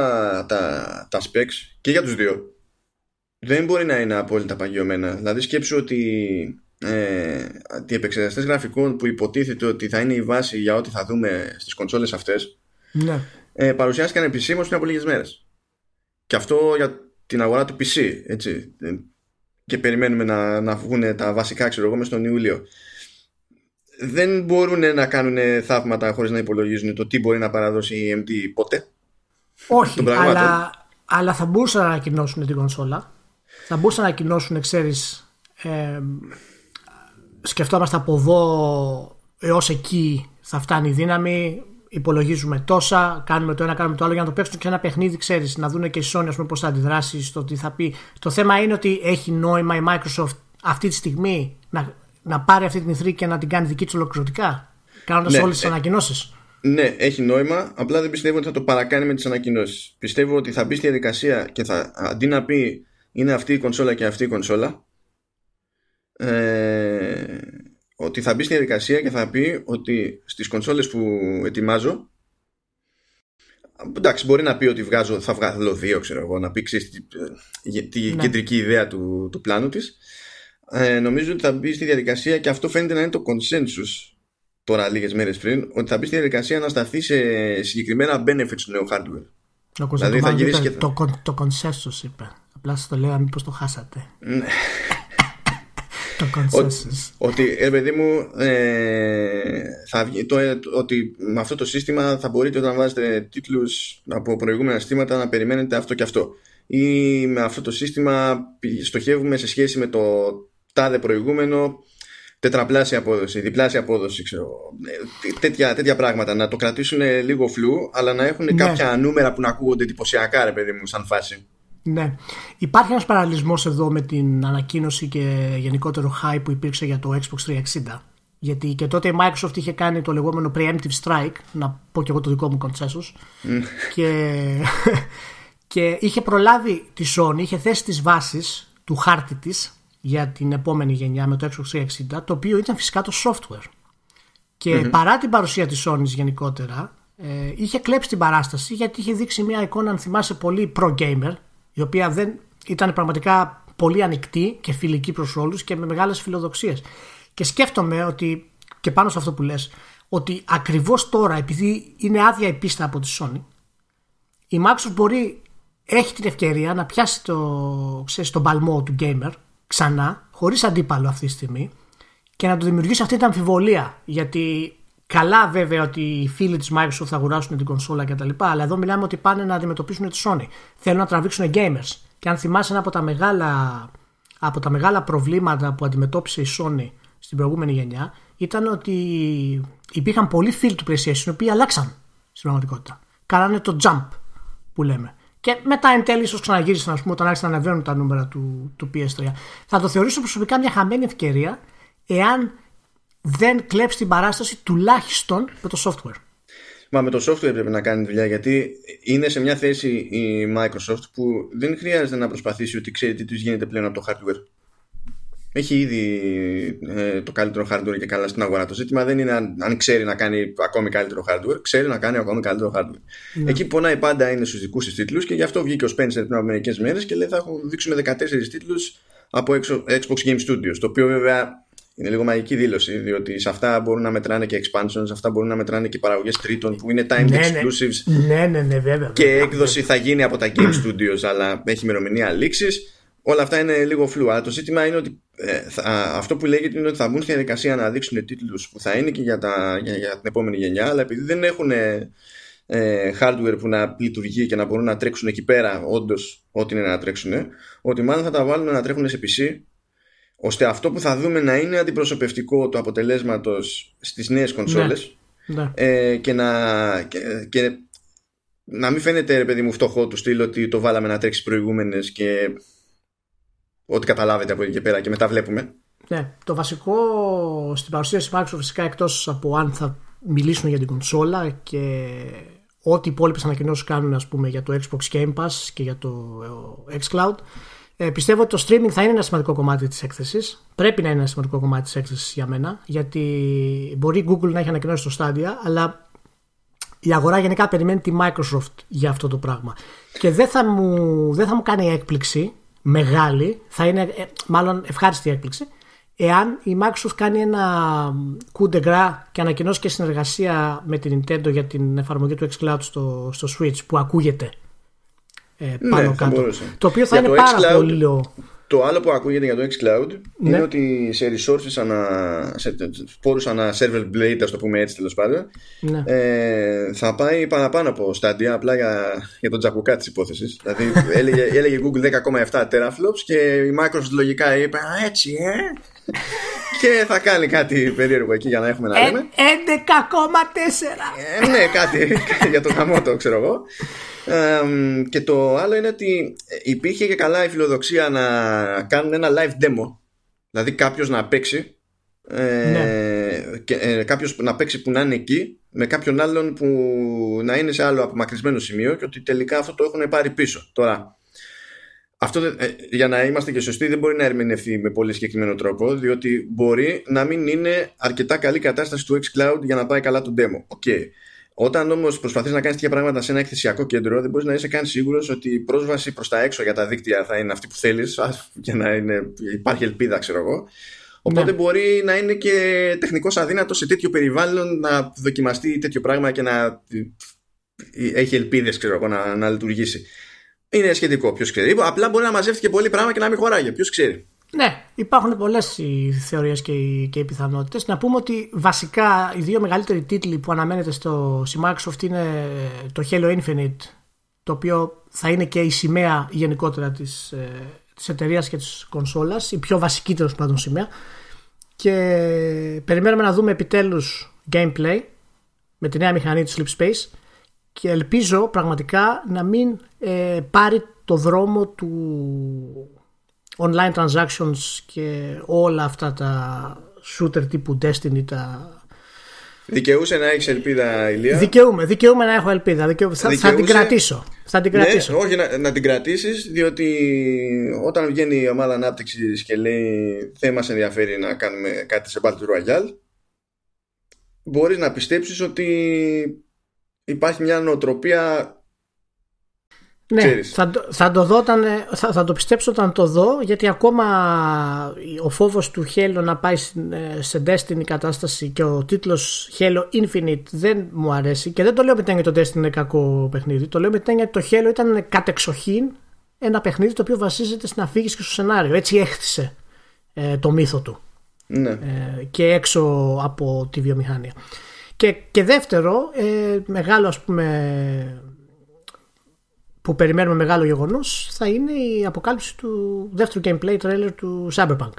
τα, τα specs και για τους δύο δεν μπορεί να είναι απόλυτα παγιωμένα. Δηλαδή σκέψου ότι ε, οι επεξεργαστές γραφικών που υποτίθεται ότι θα είναι η βάση για ό,τι θα δούμε στις κονσόλες αυτές ναι. ε, παρουσιάστηκαν επισήμως πριν από λίγες μέρες. Και αυτό για την αγορά του PC. Έτσι και περιμένουμε να, να βγουν τα βασικά ξέρω εγώ στον Ιούλιο. Δεν μπορούν να κάνουν θαύματα χωρίς να υπολογίζουν το τι μπορεί να παραδώσει η AMD πότε όχι αλλά, αλλά θα μπορούσαν να ανακοινώσουν την κονσόλα. Θα μπορούσαν να ανακοινώσουν ξέρεις ε, σκεφτόμαστε από εδώ έως εκεί θα φτάνει η δύναμη υπολογίζουμε τόσα, κάνουμε το ένα, κάνουμε το άλλο για να το παίξουν και ένα παιχνίδι, ξέρεις, να δουν και η Sony πώς θα αντιδράσει στο τι θα πει. Το θέμα είναι ότι έχει νόημα η Microsoft αυτή τη στιγμή να, να πάρει αυτή την ηθρή και να την κάνει δική της ολοκληρωτικά, κάνοντας ναι, όλες τις ε, ανακοινώσεις. Ναι, έχει νόημα. Απλά δεν πιστεύω ότι θα το παρακάνει με τις ανακοινώσεις. Πιστεύω ότι θα μπει στη διαδικασία και θα αντί να πει είναι αυτή η κονσόλα και αυτή η κονσόλα. Ε, ότι θα μπει στη διαδικασία και θα πει ότι στις κονσόλες που ετοιμάζω εντάξει μπορεί να πει ότι βγάζω, θα βγάλω δύο ξέρω εγώ να πει ξέρεις, τη, τη ναι. κεντρική ιδέα του, του πλάνου της. Ε, νομίζω ότι θα μπει στη διαδικασία και αυτό φαίνεται να είναι το consensus τώρα λίγες μέρες πριν ότι θα μπει στη διαδικασία να σταθεί σε συγκεκριμένα benefits του νέου hardware. Το, δηλαδή θα γυρίσει και... το, το, το consensus είπε. Απλά σας το λέω μήπως το χάσατε ναι. ότι, ε, παιδί μου, ε, θα βγει, το, ε, ότι με αυτό το σύστημα θα μπορείτε όταν βάζετε τίτλους από προηγούμενα συστήματα να περιμένετε αυτό και αυτό. Ή με αυτό το σύστημα στοχεύουμε σε σχέση με το τάδε προηγούμενο τετραπλάσια απόδοση, διπλάσια απόδοση, ξέρω. Ε, τέτοια, τέτοια πράγματα. Να το κρατήσουν λίγο φλού, αλλά να έχουν ναι. κάποια νούμερα που να ακούγονται εντυπωσιακά, ρε παιδί μου, σαν φάση. Ναι. Υπάρχει ένας παραλληλισμός εδώ με την ανακοίνωση και γενικότερο hype που υπήρξε για το Xbox 360. Γιατί και τότε η Microsoft είχε κάνει το λεγόμενο preemptive strike, να πω και εγώ το δικό μου consensus, και, και είχε προλάβει τη Sony, είχε θέσει τις βάσεις του χάρτη της για την επόμενη γενιά με το Xbox 360, το οποίο ήταν φυσικά το software. Και παρά την παρουσία της Sony γενικότερα, ε, είχε κλέψει την παράσταση γιατί είχε δείξει μια εικόνα, αν θυμάσαι, πολύ pro-gamer, η οποία δεν ήταν πραγματικά πολύ ανοιχτή και φιλική προς όλους και με μεγάλες φιλοδοξίες. Και σκέφτομαι ότι, και πάνω σε αυτό που λες, ότι ακριβώς τώρα, επειδή είναι άδεια η πίστα από τη Sony, η Microsoft μπορεί, έχει την ευκαιρία να πιάσει το, ξέρεις, τον παλμό του gamer ξανά, χωρίς αντίπαλο αυτή τη στιγμή, και να του δημιουργήσει αυτή την αμφιβολία. Γιατί Καλά βέβαια ότι οι φίλοι της Microsoft θα αγοράσουν την κονσόλα κτλ. Αλλά εδώ μιλάμε ότι πάνε να αντιμετωπίσουν τη Sony. Θέλουν να τραβήξουν gamers. Και αν θυμάσαι ένα από τα μεγάλα, από τα μεγάλα προβλήματα που αντιμετώπισε η Sony στην προηγούμενη γενιά ήταν ότι υπήρχαν πολλοί φίλοι του PlayStation οι οποίοι αλλάξαν στην πραγματικότητα. Κάνανε το jump που λέμε. Και μετά εν τέλει ίσως ξαναγύρισαν, ας πούμε, όταν άρχισαν να ανεβαίνουν τα νούμερα του, του PS3. Θα το θεωρήσω προσωπικά μια χαμένη ευκαιρία εάν δεν κλέψει την παράσταση τουλάχιστον με το software. Μα με το software πρέπει να κάνει δουλειά γιατί είναι σε μια θέση η Microsoft που δεν χρειάζεται να προσπαθήσει ότι ξέρει τι τους γίνεται πλέον από το hardware. Έχει ήδη ε, το καλύτερο hardware και καλά στην αγορά. Το ζήτημα δεν είναι αν, αν ξέρει να κάνει ακόμη καλύτερο hardware, ξέρει να κάνει ακόμη καλύτερο hardware. Ναι. Εκεί που πονάει πάντα είναι στους δικούς της τίτλους και γι' αυτό βγήκε ο Spencer πριν από μερικές μέρες και λέει θα έχουν δείξουμε 14 τίτλους από Xbox Game Studios. Το οποίο βέβαια είναι λίγο μαγική δήλωση, διότι σε αυτά μπορούν να μετράνε και expansions, σε αυτά μπορούν να μετράνε και παραγωγές τρίτων που είναι timed ναι, ναι. exclusives. Ναι, ναι, ναι, βέβαια. Και έκδοση θα γίνει από τα Game Studios, αλλά έχει ημερομηνία λήξης. Όλα αυτά είναι λίγο φλού. Αλλά το ζήτημα είναι ότι ε, θα, αυτό που λέγεται είναι ότι θα μπουν στη διαδικασία να δείξουν τίτλους που θα είναι και για, τα, για, για, την επόμενη γενιά, αλλά επειδή δεν έχουν ε, hardware που να λειτουργεί και να μπορούν να τρέξουν εκεί πέρα, όντως, ό,τι είναι να τρέξουν, ότι μάλλον θα τα βάλουν να τρέχουν σε PC ώστε αυτό που θα δούμε να είναι αντιπροσωπευτικό του αποτελέσματος στις νέες κονσόλες ναι, ναι. Ε, και, να, και, και, να μην φαίνεται ρε παιδί μου φτωχό του στυλ ότι το βάλαμε να τρέξει προηγούμενες και ό,τι καταλάβετε από εκεί και πέρα και μετά βλέπουμε. Ναι, το βασικό στην παρουσίαση Microsoft φυσικά εκτός από αν θα μιλήσουν για την κονσόλα και ό,τι οι υπόλοιπες ανακοινώσεις κάνουν ας πούμε, για το Xbox Game Pass και για το xCloud ε, πιστεύω ότι το streaming θα είναι ένα σημαντικό κομμάτι της έκθεσης. Πρέπει να είναι ένα σημαντικό κομμάτι της έκθεσης για μένα. Γιατί μπορεί η Google να έχει ανακοινώσει το Stadia, αλλά η αγορά γενικά περιμένει τη Microsoft για αυτό το πράγμα. Και δεν θα μου, δεν θα μου κάνει έκπληξη μεγάλη, θα είναι ε, μάλλον ευχάριστη έκπληξη, εάν η Microsoft κάνει ένα coup de gras και ανακοινώσει και συνεργασία με την Nintendo για την εφαρμογή του xCloud στο, στο Switch που ακούγεται ε, ναι, πάνω ναι, κάτω. Το οποίο θα είναι πάρα πολύ Το άλλο που ακούγεται για το xCloud ναι. είναι ότι σε resources ανα, σε πόρους ανα server blade, ας το πούμε έτσι τέλος πάντων, ναι. ε, θα πάει παραπάνω από Stadia απλά για, για τον τζακουκά της υπόθεσης. δηλαδή έλεγε, έλεγε Google 10,7 teraflops και η Microsoft λογικά είπε Α, έτσι, ε! και θα κάνει κάτι περίεργο εκεί για να έχουμε να ε, λέμε. 11,4! Ε, ναι, κάτι για το χαμότο, ξέρω εγώ και το άλλο είναι ότι υπήρχε και καλά η φιλοδοξία να κάνουν ένα live demo. Δηλαδή κάποιος να παίξει ε, ναι. και, ε, κάποιος να παίξει που να είναι εκεί με κάποιον άλλον που να είναι σε άλλο απομακρυσμένο σημείο και ότι τελικά αυτό το έχουν πάρει πίσω. Τώρα, αυτό ε, για να είμαστε και σωστοί δεν μπορεί να ερμηνευτεί με πολύ συγκεκριμένο τρόπο διότι μπορεί να μην είναι αρκετά καλή κατάσταση του xCloud για να πάει καλά το demo. Okay. Όταν όμως προσπαθείς να κάνεις τέτοια πράγματα σε ένα εκθεσιακό κέντρο, δεν μπορείς να είσαι καν σίγουρος ότι η πρόσβαση προς τα έξω για τα δίκτυα θα είναι αυτή που θέλεις, για να είναι, υπάρχει ελπίδα, ξέρω εγώ. Οπότε ναι. μπορεί να είναι και τεχνικός αδύνατος σε τέτοιο περιβάλλον να δοκιμαστεί τέτοιο πράγμα και να έχει ελπίδες, ξέρω εγώ, να, να λειτουργήσει. Είναι σχετικό, ποιος ξέρει. Απλά μπορεί να μαζεύτηκε πολύ πράγμα και να μην χωράγει. Ποιος ξέρει. Ναι, υπάρχουν πολλές οι θεωρίες και οι, και οι πιθανότητες. Να πούμε ότι βασικά οι δύο μεγαλύτεροι τίτλοι που αναμένεται στο Microsoft είναι το Halo Infinite, το οποίο θα είναι και η σημαία γενικότερα της της ε, εταιρείας και της κονσόλας, η πιο βασική τέλος πάντων σημαία. Και περιμένουμε να δούμε επιτέλους gameplay με τη νέα μηχανή του Sleep Space και ελπίζω πραγματικά να μην ε, πάρει το δρόμο του online transactions και όλα αυτά τα shooter τύπου Destiny τα... Δικαιούσε να έχεις ελπίδα, Ηλία; Δικαιούμαι, δικαιούμαι να έχω ελπίδα. Δικαιούμαι. Θα, θα, την κρατήσω. Θα την ναι, κρατήσω. Ναι, όχι να, να την κρατήσεις, διότι όταν βγαίνει η ομάδα ανάπτυξης και λέει δεν μας ενδιαφέρει να κάνουμε κάτι σε Battle Royale, μπορείς να πιστέψεις ότι υπάρχει μια νοοτροπία ναι, θα, θα, το δω θα, θα, το πιστέψω όταν το δω γιατί ακόμα ο φόβος του Halo να πάει σε Destiny κατάσταση και ο τίτλος Halo Infinite δεν μου αρέσει και δεν το λέω με την έννοια το Destiny είναι κακό παιχνίδι το λέω με την έννοια ότι το Halo ήταν κατεξοχήν ένα παιχνίδι το οποίο βασίζεται στην αφήγηση και στο σενάριο. Έτσι έχτισε ε, το μύθο του ναι. ε, και έξω από τη βιομηχανία. Και, και δεύτερο ε, μεγάλο ας πούμε που περιμένουμε μεγάλο γεγονός θα είναι η αποκάλυψη του δεύτερου gameplay trailer του Cyberpunk.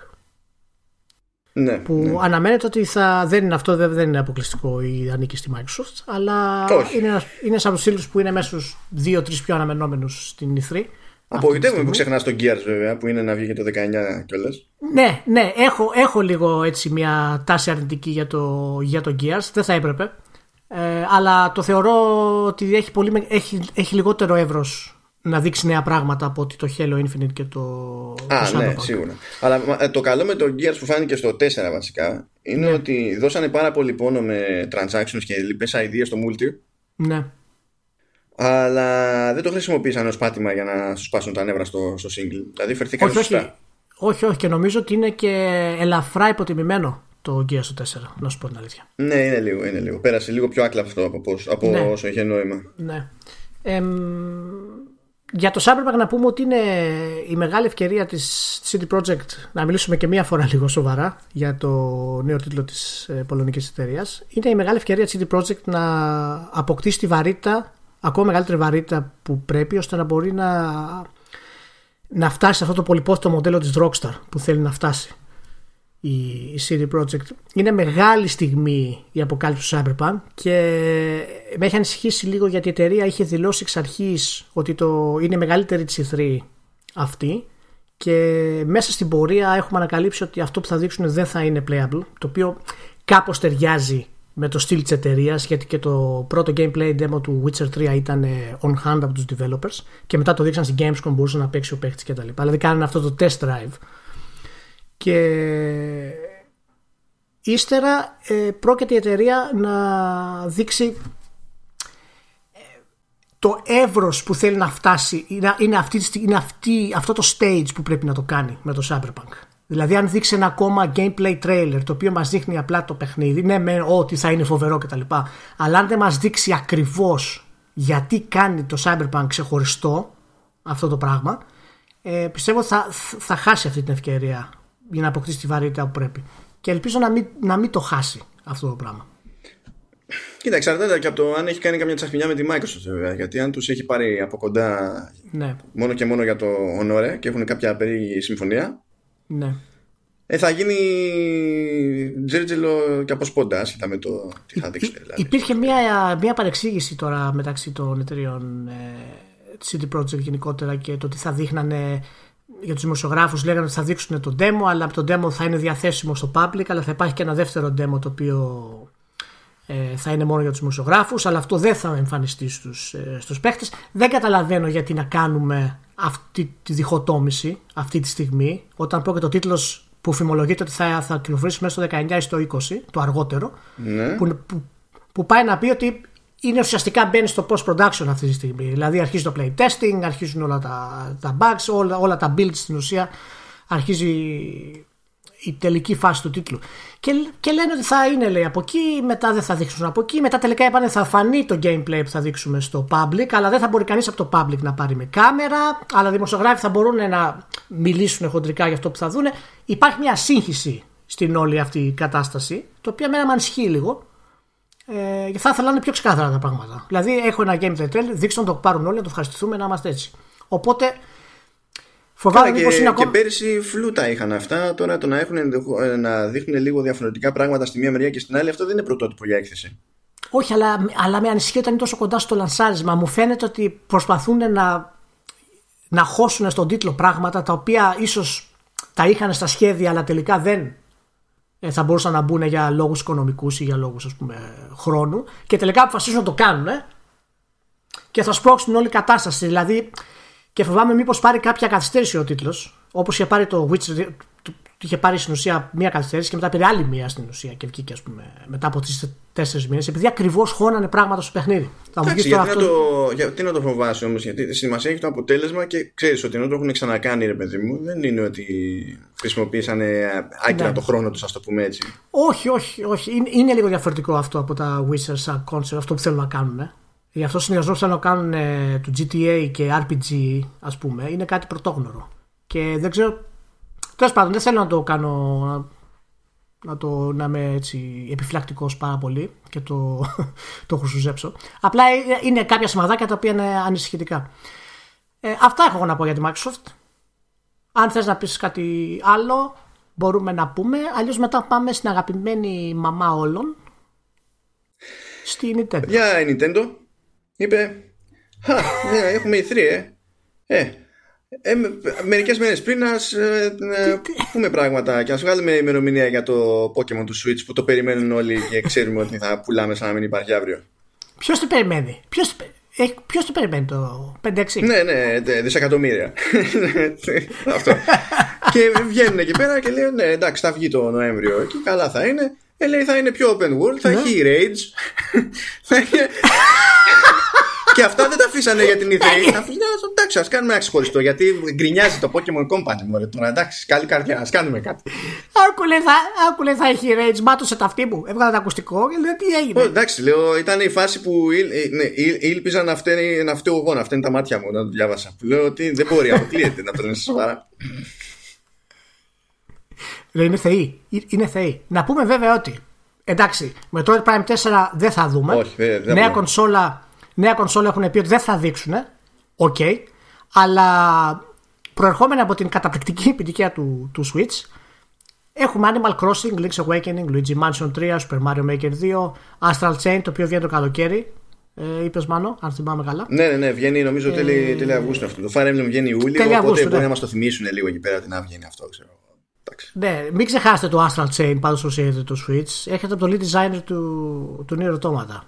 Ναι, που ναι. αναμένεται ότι θα, δεν είναι αυτό δεν είναι αποκλειστικό ή ανήκει στη Microsoft, αλλά είναι, είναι σαν τους τίτλου που είναι μέσα στου δύο-τρει πιο αναμενόμενους στην E3. Απογοητεύομαι που ξεχνά τον Gears βέβαια, που είναι να βγει και το 19 κιόλας. Ναι, ναι, έχω, έχω λίγο έτσι μια τάση αρνητική για το, για το Gears. Δεν θα έπρεπε. Ε, αλλά το θεωρώ ότι έχει, πολύ, έχει, έχει λιγότερο εύρος να δείξει νέα πράγματα από ότι το Halo Infinite και το. Α, το ναι, σίγουρα. Αλλά ε, το καλό με το Gears που φάνηκε στο 4 βασικά είναι ναι. ότι δώσανε πάρα πολύ πόνο με transactions και λοιπές ideas στο multi. Ναι. Αλλά δεν το χρησιμοποίησαν ως πάτημα για να σου σπάσουν τα νεύρα στο, στο single. Δηλαδή φερθήκαν όχι, σωστά. Όχι, όχι, όχι, και νομίζω ότι είναι και ελαφρά υποτιμημένο το Gears του 4, να σου πω την αλήθεια. Ναι, είναι λίγο, είναι λίγο. Πέρασε λίγο πιο άκλαυτο από, από ναι. όσο είχε νόημα. Ναι. Ε, για το Cyberpunk να πούμε ότι είναι η μεγάλη ευκαιρία της City Project να μιλήσουμε και μία φορά λίγο σοβαρά για το νέο τίτλο της ε, πολωνικής εταιρείας. Είναι η μεγάλη ευκαιρία της City Project να αποκτήσει τη βαρύτητα, ακόμα μεγαλύτερη βαρύτητα που πρέπει ώστε να μπορεί να, να φτάσει σε αυτό το πολυπόθητο μοντέλο της Rockstar που θέλει να φτάσει η CD Projekt. Είναι μεγάλη στιγμή η αποκάλυψη του Cyberpunk και με έχει ανησυχήσει λίγο γιατί η εταιρεία είχε δηλώσει εξ αρχής ότι το είναι μεγαλύτερη της E3 αυτή και μέσα στην πορεία έχουμε ανακαλύψει ότι αυτό που θα δείξουν δεν θα είναι playable το οποίο κάπως ταιριάζει με το στυλ της εταιρείας, γιατί και το πρώτο gameplay demo του Witcher 3 ήταν on hand από τους developers και μετά το δείξαν στην Gamescom μπορούσε να παίξει ο παίχτης κτλ. Δηλαδή κάνανε αυτό το test drive και ύστερα ε, πρόκειται η εταιρεία να δείξει ε, το εύρος που θέλει να φτάσει είναι, αυτή, είναι αυτή, αυτό το stage που πρέπει να το κάνει με το Cyberpunk. Δηλαδή αν δείξει ένα ακόμα gameplay trailer το οποίο μας δείχνει απλά το παιχνίδι ναι με ότι θα είναι φοβερό κτλ αλλά αν δεν μας δείξει ακριβώς γιατί κάνει το Cyberpunk ξεχωριστό αυτό το πράγμα ε, πιστεύω ότι θα, θα χάσει αυτή την ευκαιρία για να αποκτήσει τη βαρύτητα που πρέπει. Και ελπίζω να μην, να μην το χάσει αυτό το πράγμα. Κοίτα, εξαρτάται και από το αν έχει κάνει καμιά τσαχμινιά με τη Microsoft βέβαια. Γιατί αν τους έχει πάρει από κοντά ναι. μόνο και μόνο για το Honore και έχουν κάποια περί συμφωνία. Ναι. Ε, θα γίνει τζέρτζελο και από σπόντα, άσχετα με το τι θα δείξει. Δηλαδή. Υπήρχε μια, μια παρεξήγηση τώρα μεταξύ των εταιρείων ε, CD Projekt γενικότερα και το τι θα δείχνανε για τους δημοσιογράφους λέγανε ότι θα δείξουν το demo αλλά το demo θα είναι διαθέσιμο στο public αλλά θα υπάρχει και ένα δεύτερο demo το οποίο ε, θα είναι μόνο για τους δημοσιογράφους αλλά αυτό δεν θα εμφανιστεί στους, ε, στους παίχτες δεν καταλαβαίνω γιατί να κάνουμε αυτή τη διχοτόμηση αυτή τη στιγμή όταν πρόκειται ο τίτλος που φημολογείται ότι θα, θα κυκλοφορήσει μέσα στο 19 ή στο 20 το αργότερο Ναι. που, που, που πάει να πει ότι είναι ουσιαστικά μπαίνει στο post-production αυτή τη στιγμή. Δηλαδή αρχίζει το playtesting, αρχίζουν όλα τα, τα bugs, όλα, όλα τα builds στην ουσία, αρχίζει η τελική φάση του τίτλου. Και, και λένε ότι θα είναι λέει από εκεί, μετά δεν θα δείξουν από εκεί, μετά τελικά είπανε θα φανεί το gameplay που θα δείξουμε στο public, αλλά δεν θα μπορεί κανείς από το public να πάρει με κάμερα, αλλά δημοσιογράφοι θα μπορούν να μιλήσουν χοντρικά για αυτό που θα δούνε. Υπάρχει μια σύγχυση στην όλη αυτή κατάσταση, το οποίο μένα με ανησυχεί λίγο. Ε, θα ήθελα να είναι πιο ξεκάθαρα τα πράγματα. Δηλαδή, έχω ένα game title, δείξτε να το πάρουν όλοι, να το ευχαριστηθούμε να είμαστε έτσι. Οπότε, φοβάμαι Καλά, μήπως και, είναι ακόμα. και πέρυσι φλούτα είχαν αυτά. Τώρα το να, έχουν, ενδεχο- ε, να δείχνουν λίγο διαφορετικά πράγματα στη μία μεριά και στην άλλη, αυτό δεν είναι πρωτότυπο για έκθεση. Όχι, αλλά, αλλά με ανησυχεί όταν είναι τόσο κοντά στο λανσάρισμα. Μου φαίνεται ότι προσπαθούν να, να χώσουν στον τίτλο πράγματα τα οποία ίσως τα είχαν στα σχέδια, αλλά τελικά δεν ε, θα μπορούσαν να μπουν για λόγους οικονομικούς ή για λόγους χρόνου. Και τελικά αποφασίζουν να το κάνουν ε, και θα σπρώξουν όλη η κατάσταση. Δηλαδή, και φοβάμαι μήπως πάρει κάποια καθυστέρηση ο τίτλος, όπως είχε πάρει το Witcher. Του- του είχε πάρει στην ουσία μία καθυστέρηση και μετά πήρε άλλη μία στην ουσία και βγήκε, ας πούμε, μετά από τι τέσσερις μήνες, επειδή ακριβώς χώνανε πράγματα στο παιχνίδι. Θα μου Εντάξει, πεις τώρα γιατί, αυτό. να το, γιατί να το φοβάσαι όμως, γιατί σημασία έχει το αποτέλεσμα και ξέρεις ότι ενώ το έχουν ξανακάνει, ρε παιδί μου, δεν είναι ότι χρησιμοποίησανε άκυρα Ναι. το χρόνο τους, ας το πούμε έτσι. Όχι, όχι, όχι. Είναι, είναι λίγο διαφορετικό αυτό από τα Witcher σαν concept, αυτό που θέλουν να κάνουν. Ε. Γι' αυτό ο συνδυασμό που θέλουν να κάνουν ε, του GTA και RPG, ας πούμε, είναι κάτι πρωτόγνωρο. Και δεν ξέρω. Τέλος πάντων, δεν θέλω να το κάνω. Να, να, το, να είμαι έτσι επιφυλακτικός πάρα πολύ και το, το χρησουζέψω. Απλά ε, είναι κάποια σημαδάκια τα οποία είναι ανησυχητικά. Ε, αυτά έχω να πω για τη Microsoft. Αν θες να πεις κάτι άλλο μπορούμε να πούμε. Αλλιώς μετά πάμε στην αγαπημένη μαμά όλων. Στη Nintendo. Για η Nintendo είπε Χα, ναι, έχουμε η 3 ε. Ε, ε, με- μερικές μέρες πριν ας ε, ε, πούμε πράγματα και ας βγάλουμε ημερομηνία για το Pokemon του Switch που το περιμένουν όλοι και ξέρουμε ότι θα πουλάμε σαν να μην υπάρχει αύριο. Ποιος το περιμένει; Ποιος, το πε- έχει- ποιος το περιμένει το 5-6. Ναι, ναι, δε- δισεκατομμύρια. Αυτό. και βγαίνουν εκεί πέρα και λένε ναι, εντάξει, θα βγει το Νοέμβριο και καλά θα είναι. Ε, λέει θα είναι πιο open world, θα Ναι. έχει rage. θα έχει... και αυτά δεν τα αφήσανε για την E3. Τα αφήσανε, εντάξει, ας κάνουμε ένα ξεχωριστό γιατί γκρινιάζει το Pokemon Company. Μωρέ, τώρα εντάξει, καλή καρδιά, ας κάνουμε κάτι. Άκου λέει, θα, άκου λέει θα έχει rage. Μάτωσε τα αυτιά μου. Έβγαλε το ακουστικό και λέει τι έγινε; Ω, εντάξει, λέω, ήταν η φάση που ήλ- ε, ναι, ήλ- ήλπιζα να φταίνε, να φταίω εγώ, να φταίνε τα μάτια μου να το διάβασα. Που λέω ότι δεν μπορεί, αποκλείεται να το λένε σοβαρά. Λέει είναι θεοί. Ε- Είναι θεοί. Να πούμε βέβαια ότι εντάξει, με το Prime 4 δεν θα δούμε. Όχι, δεν- δεν νέα, μπορώ. κονσόλα, νέα κονσόλα έχουν πει ότι δεν θα δείξουν. Οκ. αλλά προερχόμενα από την καταπληκτική επιτυχία του, του Switch έχουμε Animal Crossing, Link's Awakening, Luigi Mansion 3, Super Mario Maker 2, Astral Chain το οποίο βγαίνει το καλοκαίρι. Ε, Είπες Μάνο, αν θυμάμαι καλά. Ναι, ναι, ναι, βγαίνει νομίζω τέλη, τέλη Αυγούστου αυτό. Το Fire Emblem βγαίνει Ιούλιο, Ε, Τέλη οπότε Αυγούστου, μπορεί ναι. να μας το θυμίσουν λίγο εκεί πέρα ότι να βγαίνει αυτό, ξέρω. Εντάξει. Ναι, μην ξεχάσετε το Astral Chain πάντως όσο έχετε το Switch. Έχετε από το lead designer του, του Nier Automata.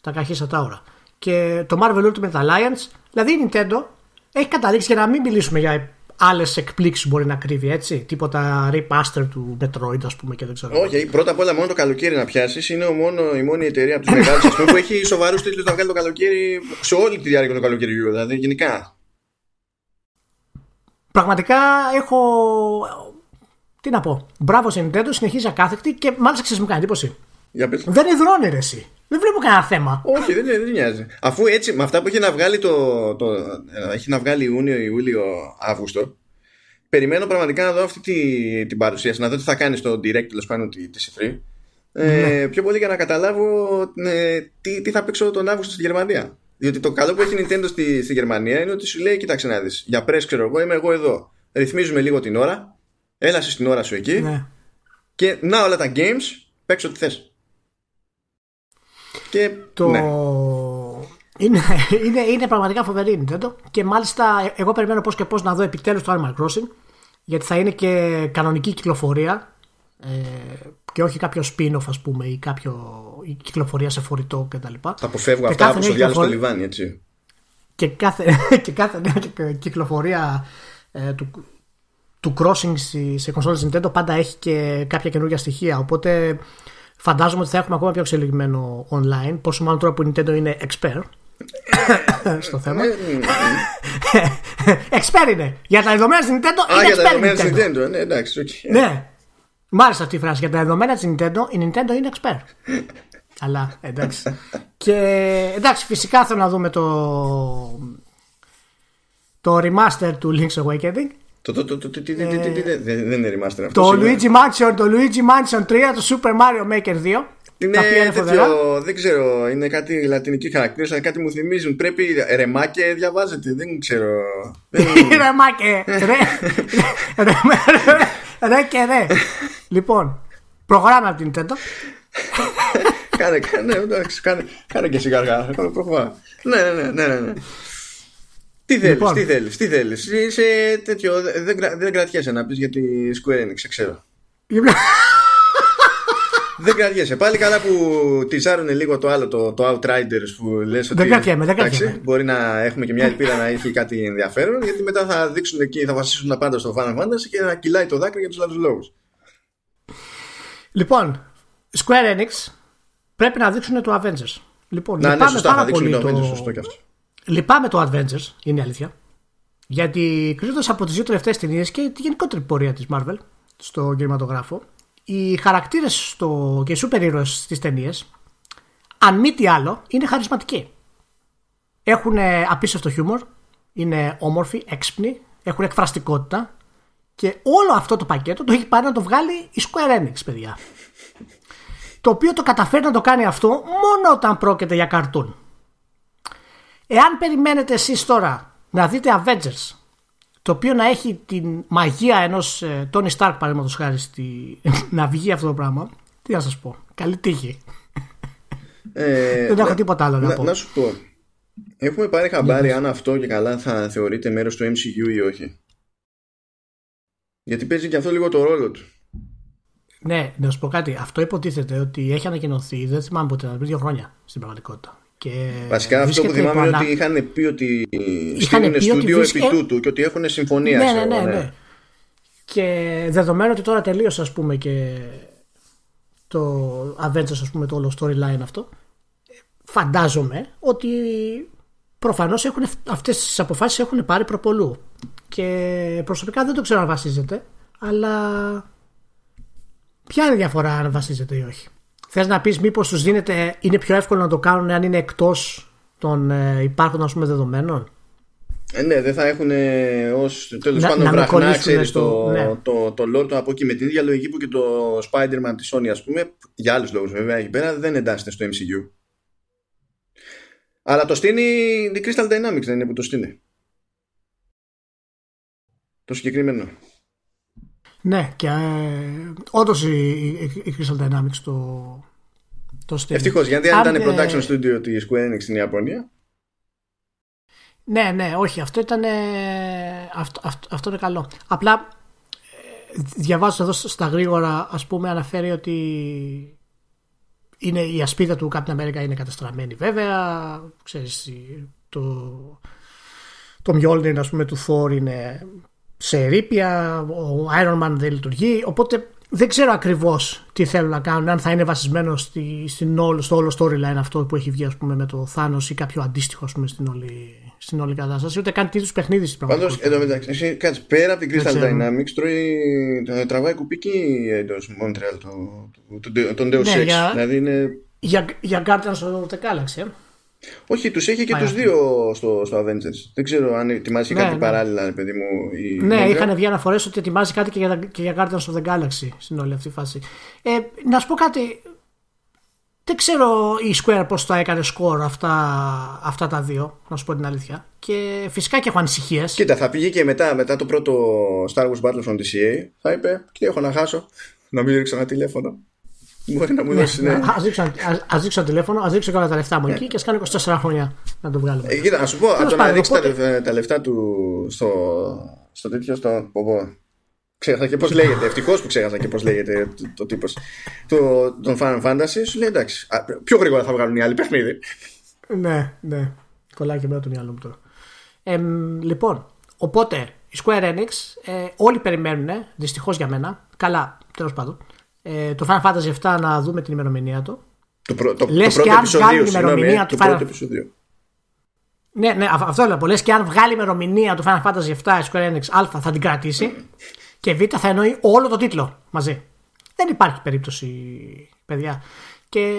Τα καχύσα τα ώρα. Και το Marvel Ultimate Alliance. Δηλαδή η Nintendo έχει καταλήξει για να μην μιλήσουμε για άλλες εκπλήξεις που μπορεί να κρύβει έτσι. Τίποτα remaster του Metroid, ας πούμε και δεν ξέρω. Όχι, πρώτα απ' όλα μόνο το καλοκαίρι να πιάσεις. Είναι ο μόνο, η μόνη εταιρεία από τους μεγάλους που έχει σοβαρούς τίτλους να βγάλει το καλοκαίρι σε όλη τη διάρκεια του καλοκαιριού. Δηλαδή γενικά. Πραγματικά έχω. Τι να πω. Μπράβο σε Nintendo, συνεχίζει ακάθεκτη και μάλιστα ξέρει μου κάνει εντύπωση. Για πες. Δεν υδρώνει ρε εσύ. Δεν βλέπω κανένα θέμα. Όχι, δεν, δεν νοιάζει. Αφού έτσι, με αυτά που έχει να βγάλει το. το έχει να βγάλει Ιούνιο, Ιούλιο, Αύγουστο. περιμένω πραγματικά να δω αυτή τη, την παρουσίαση, να δω τι θα κάνει στο direct τέλος πάντων τη, τη E3. Ε, ναι. Πιο πολύ για να καταλάβω ε, τι, τι θα παίξω τον Αύγουστο στη Γερμανία. Διότι το καλό που έχει η Nintendo στη, στη Γερμανία είναι ότι σου λέει: Κοίταξε να δεις. Για πρέσβη, ξέρω εγώ, είμαι εγώ εδώ. Ρυθμίζουμε λίγο την ώρα. Έλα στην ώρα σου εκεί. Ναι. Και να όλα τα games, παίξω ό,τι θες. Και. Το... Ναι. Είναι, είναι, είναι πραγματικά φοβερή η Nintendo. Και μάλιστα, εγώ περιμένω πώς και πώς να δω επιτέλους το Animal Crossing. Γιατί θα είναι και κανονική κυκλοφορία. Ε, και όχι κάποιο spin-off, ας πούμε, ή κάποιο η κυκλοφορία σε φορητό κτλ. Θα αποφεύγω αυτά από στο διάλογος στο λιβάνι, έτσι. Και κάθε, και κάθε νέα κυκλοφορία ε, του, του crossing σε κονσόλες Nintendo πάντα έχει και κάποια καινούργια στοιχεία. Οπότε φαντάζομαι ότι θα έχουμε ακόμα πιο εξελιγμένο online. Πόσο μάλλον τώρα που η Nintendo είναι expert στο θέμα. expert είναι. Για τα δεδομένα της Nintendo είναι expert. Για τα δεδομένα της Nintendo, ναι, εντάξει. Ναι. Μ' άρεσε αυτή η φράση. Για τα δεδομένα της Nintendo, η Nintendo είναι expert. Αλλά εντάξει. και εντάξει, φυσικά θέλω να δούμε το, το remaster του Link's Awakening. Το, το, το, το, δεν είναι remaster αυτό. Το Luigi Mansion, το Luigi Mansion 3, το Super Mario Maker 2. Είναι τέτοιο, δεν ξέρω, είναι κάτι λατινική χαρακτήρας, αλλά κάτι μου θυμίζουν. Πρέπει ρεμάκε διαβάζετε, δεν ξέρω. ρεμάκε, ρε, ρε και ρε. Λοιπόν, προχωράμε από την Nintendo. κάνε, κάνε, εντάξει, κάνε, κάνε και εσύ καργά. Ναι, ναι, ναι, ναι, ναι. Τι θέλεις, λοιπόν. τι θέλεις, τι θέλεις. Είσαι τέτοιο, δεν, δεν κρατιέσαι να πεις για τη Square Enix, ξέρω. δεν κρατιέσαι. Πάλι καλά που τυζάρουν λίγο το άλλο, το, το Outriders που λες ότι... Δεν κρατιέμαι, δεν κρατιέμαι. Μπορεί να έχουμε και μια ελπίδα να έχει κάτι ενδιαφέρον, γιατί μετά θα δείξουν εκεί, θα βασίσουν τα πάντα στο Final Fantasy και να κυλάει το δάκρυ για τους άλλους λόγους. Λοιπόν, Square Enix πρέπει να δείξουν το Avengers. Λοιπόν, να, ναι, σωστά, πάρα πολύ το Avengers, σωστό και αυτό. Λυπάμαι το Avengers, είναι η αλήθεια. Γιατί κρίνοντα από τις δύο τελευταίες ταινίες και τη γενικότερη πορεία της Marvel στο κινηματογράφο, οι χαρακτήρες και οι σούπερ ήρωε στις ταινίες, αν μη τι άλλο, είναι χαρισματικοί. Έχουν απίστευτο χιούμορ, είναι όμορφοι, έξυπνοι, έχουν εκφραστικότητα και όλο αυτό το πακέτο το έχει πάρει να το βγάλει η Square Enix, παιδιά. το οποίο το καταφέρει να το κάνει αυτό μόνο όταν πρόκειται για καρτούν. Εάν περιμένετε εσείς τώρα να δείτε Avengers το οποίο να έχει την μαγεία ενός ε, Tony Stark παραδείγματος χάρη στη... να βγει αυτό το πράγμα τι να σας πω, καλή τύχη. Ε, δεν έχω τίποτα άλλο να, να, πω. να σου πω. Έχουμε πάρει χαμπάρι αν αυτό και καλά θα θεωρείται μέρος του MCU ή όχι. Γιατί παίζει και αυτό λίγο το ρόλο του. Ναι, να σου πω κάτι. Αυτό υποτίθεται ότι έχει ανακοινωθεί, δεν θυμάμαι ποτέ, πριν δύο χρόνια στην πραγματικότητα. Και Βασικά αυτό που θυμάμαι είναι ότι είχαν πει ότι στείλουν στούντιο επί τούτου και ότι έχουν συμφωνία. Ναι, ναι, ναι, ναι, ναι. Και δεδομένου ότι τώρα τελείωσε ας πούμε και το Avengers ας πούμε το όλο storyline αυτό φαντάζομαι ότι προφανώς έχουν, αυτές τις αποφάσεις έχουν πάρει προπολού και προσωπικά δεν το ξέρω αν βασίζεται αλλά ποια είναι η διαφορά αν βασίζεται ή όχι Θες να πεις μήπως τους δίνεται, είναι πιο εύκολο να το κάνουν αν είναι εκτός των ε, υπάρχοντων πούμε, δεδομένων; Ε, ναι, δεν θα έχουν ως τέλος πάντων βραχνά, ξέρεις το, ναι. το, το, lore του από εκεί με την ίδια λογική που και το Spider-Man της Sony, ας πούμε, για άλλους λόγους βέβαια εκεί πέρα, δεν εντάσσεται στο MCU. Αλλά το στείνει η Crystal Dynamics, δεν είναι που το στείνει. Το συγκεκριμένο. Ναι, και ε, όντως η, η, Crystal Dynamics το, το στέλνει. Ευτυχώς, γιατί αν ήταν production studio της Square Enix στην Ιαπωνία. Ναι, ναι, όχι, αυτό ήταν. Αυτό, αυτό, αυτό είναι καλό. Απλά ε, διαβάζω εδώ στα γρήγορα, ας πούμε, αναφέρει ότι είναι, η ασπίδα του Captain America είναι καταστραμμένη βέβαια. Ξέρεις, το, το Mjolnir, ας πούμε, του Thor είναι σε ρήπια, ο Iron Man δεν λειτουργεί, οπότε δεν ξέρω ακριβώς τι θέλουν να κάνουν, αν θα είναι βασισμένο στη, στην όλο, στο όλο storyline αυτό που έχει βγει ας πούμε, με το Thanos ή κάποιο αντίστοιχο ας πούμε, στην, όλη, στην όλη κατάσταση, ούτε καν τι είδου παιχνίδι στην πραγματικότητα. Πάντως, εδώ μεταξύ, εσύ κάτσε πέρα από την Crystal Dynamics, τρώει, τραβάει κουπίκι εντός Montreal το, το, τον Deus ναι, Ex. Για, δηλαδή είναι... για, για Guardians of the Galaxy. Ε. Όχι, τους έχει και τους δύο στο, στο Avengers. Δεν ξέρω αν ετοιμάζει ναι, κάτι ναι. παράλληλα, παιδί μου. Η... Ναι, είχαν βγει αναφορές ότι ετοιμάζει κάτι και για, και για Guardians of the Galaxy στην όλη αυτή φάση. Ε, να σου πω κάτι. Δεν ξέρω η Square πώς θα έκανε σκορ αυτά, αυτά τα δύο, να σου πω την αλήθεια. Και φυσικά και έχω ανησυχίες. Κοίτα, θα πήγε και μετά, μετά το πρώτο Star Wars Battlefront της EA. Θα είπε, τι έχω να χάσω. Να μην ρίξω ένα τηλέφωνο. Μπορεί να μου δώσει. Ναι. Α δείξω ένα τηλέφωνο, ας δείξω όλα τα λεφτά μου εκεί και ας κάνω 24 χρόνια να το βγάλουμε. Ε, κοίτα, να σου πω, από το να ρίξει τα λεφτά του στο, στο τέτοιο, στο. Ξέχασα και πώς λέγεται. Ευτυχώς που ξέχασα και πώς λέγεται το, το τύπος. Το, τον Final Fantasy σου λέει εντάξει. πιο γρήγορα θα βγάλουν οι άλλοι παιχνίδι. ναι, ναι. Κολλάει και μετά το μυαλό μου τώρα. Ε, λοιπόν, οπότε η Square Enix ε, όλοι περιμένουν, δυστυχώς για μένα. Καλά, τέλος πάντων. Ε, το Final Fantasy 7 να δούμε την ημερομηνία του. Το, προ, το, Λες το και αν βγάλει την ημερομηνία του Final Fantasy. Ναι, ναι, αυτό λέω. Λες και αν βγάλει ημερομηνία του Final Fantasy 7 η Square Enix Α θα την κρατήσει και Β θα εννοεί όλο το τίτλο μαζί. Δεν υπάρχει περίπτωση, παιδιά. Και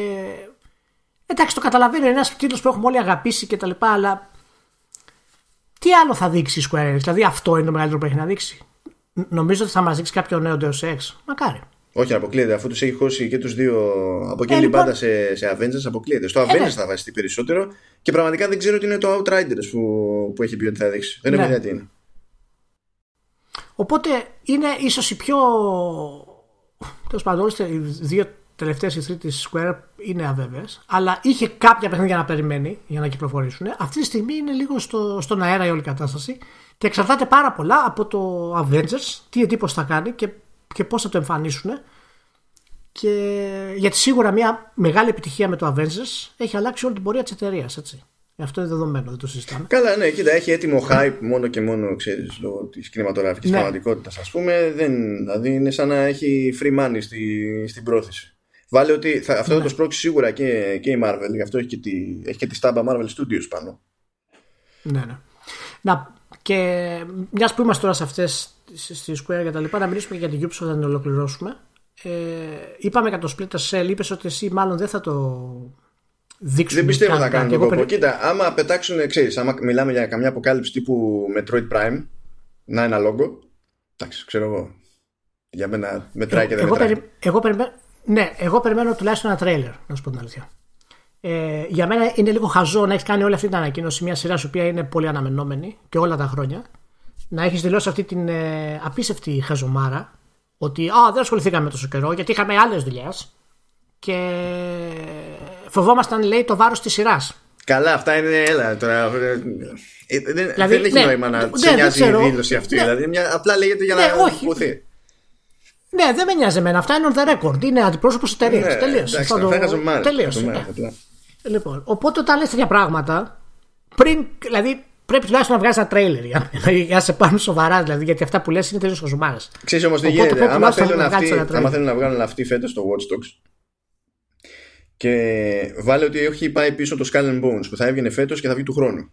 εντάξει, το καταλαβαίνω, είναι ένας τίτλος που έχουμε όλοι αγαπήσει και τα λοιπά, αλλά τι άλλο θα δείξει η Square Enix, δηλαδή αυτό είναι το μεγαλύτερο που έχει να δείξει. Νομίζω ότι θα μας δείξει κάποιο νέο Deus Ex. Μακάρι. Όχι, αποκλείεται. Αφού τους έχει χώσει και τους δύο από εκείνη ε, την λοιπόν... πάντα σε, σε Avengers, αποκλείεται. Στο ε, Avengers ναι. θα βασιστεί περισσότερο και πραγματικά δεν ξέρω τι είναι το Outriders που, που έχει πει ότι θα δείξει. Δεν έχω ναι. ιδέα τι είναι. Οπότε είναι ίσως η πιο. Τέλος πάντων, οι δύο τελευταίες ηθροί της Square είναι αβέβαιες, αλλά είχε κάποια παιχνίδια να περιμένει για να κυκλοφορήσουν. Αυτή τη στιγμή είναι λίγο στο, στον αέρα η όλη κατάσταση και εξαρτάται πάρα πολλά από το Avengers, τι εντύπωση θα κάνει και, και πώς θα το εμφανίσουν. Και γιατί σίγουρα μια μεγάλη επιτυχία με το Avengers έχει αλλάξει όλη την πορεία της εταιρείας. Αυτό είναι δεδομένο, δεν το συζητάμε. Καλά, ναι, κοίτα, έχει έτοιμο hype μόνο και μόνο, ξέρεις, λόγω της κινηματογραφική ναι. πραγματικότητας, ας πούμε. Δεν, δηλαδή είναι σαν να έχει free money στη, στην πρόθεση. Βάλε ότι θα, αυτό ναι. θα το σπρώξει σίγουρα και, και η Marvel, γι' αυτό έχει και, τη, έχει και τη στάμπα Marvel Studios πάνω. Ναι, ναι. Να, και μιας που είμαστε τώρα σε αυτές στη Square και τα λοιπά, να μιλήσουμε για την Ubisoft να την ολοκληρώσουμε. Ε, είπαμε για το Splinter Cell, είπες ότι εσύ μάλλον δεν θα το δείξουν. Δεν πιστεύω να κάνουν τον κόπο. Περι... Κοίτα, άμα πετάξουν, ξέρεις, άμα μιλάμε για καμιά αποκάλυψη τύπου Metroid Prime, να ένα λόγο. Εντάξει, ξέρω εγώ. Για μένα μετράει και δεν εγώ μετράει. Περι... Εγώ περιμένω... Ναι, εγώ περιμένω τουλάχιστον ένα τρέιλερ, να σου πω την αλήθεια. Ε, για μένα είναι λίγο χαζό να έχεις κάνει όλη αυτή την ανακοίνωση, μια σειρά η οποία είναι πολύ αναμενόμενη και όλα τα χρόνια. Να έχεις δηλώσει αυτή την ε, απίστευτη χαζομάρα ότι α, δεν ασχοληθήκαμε τόσο καιρό γιατί είχαμε άλλες δουλειές και φοβόμασταν, λέει, το βάρος της σειράς. Καλά, αυτά είναι. Έλα τώρα. Ε, δεν, δηλαδή, δεν έχει ναι, νόημα να σε νοιάζει η δήλωση αυτή. Ναι, δηλαδή, μια, απλά λέγεται για ναι, να όχι. Ναι, δεν με νοιάζει εμένα. Αυτά είναι on the record. Είναι αντιπρόσωπος εταιρείας. Ναι, Τελείωσε. Τελείωσε. Λοιπόν, οπότε όταν λες τέτοια πράγματα, πριν, δηλαδή πρέπει τουλάχιστον να βγάζει ένα τρέιλερ για, για να σε πάρουν σοβαρά, δηλαδή, γιατί αυτά που λες είναι τελείω χαζομάρε. Ξέρεις όμως τι γίνεται. Άμα θέλουν, να βγάλουν αυτή φέτος το Watch Dogs, και βάλε ότι έχει πάει πίσω το Skull and Bones που θα έβγαινε φέτος και θα βγει του χρόνου.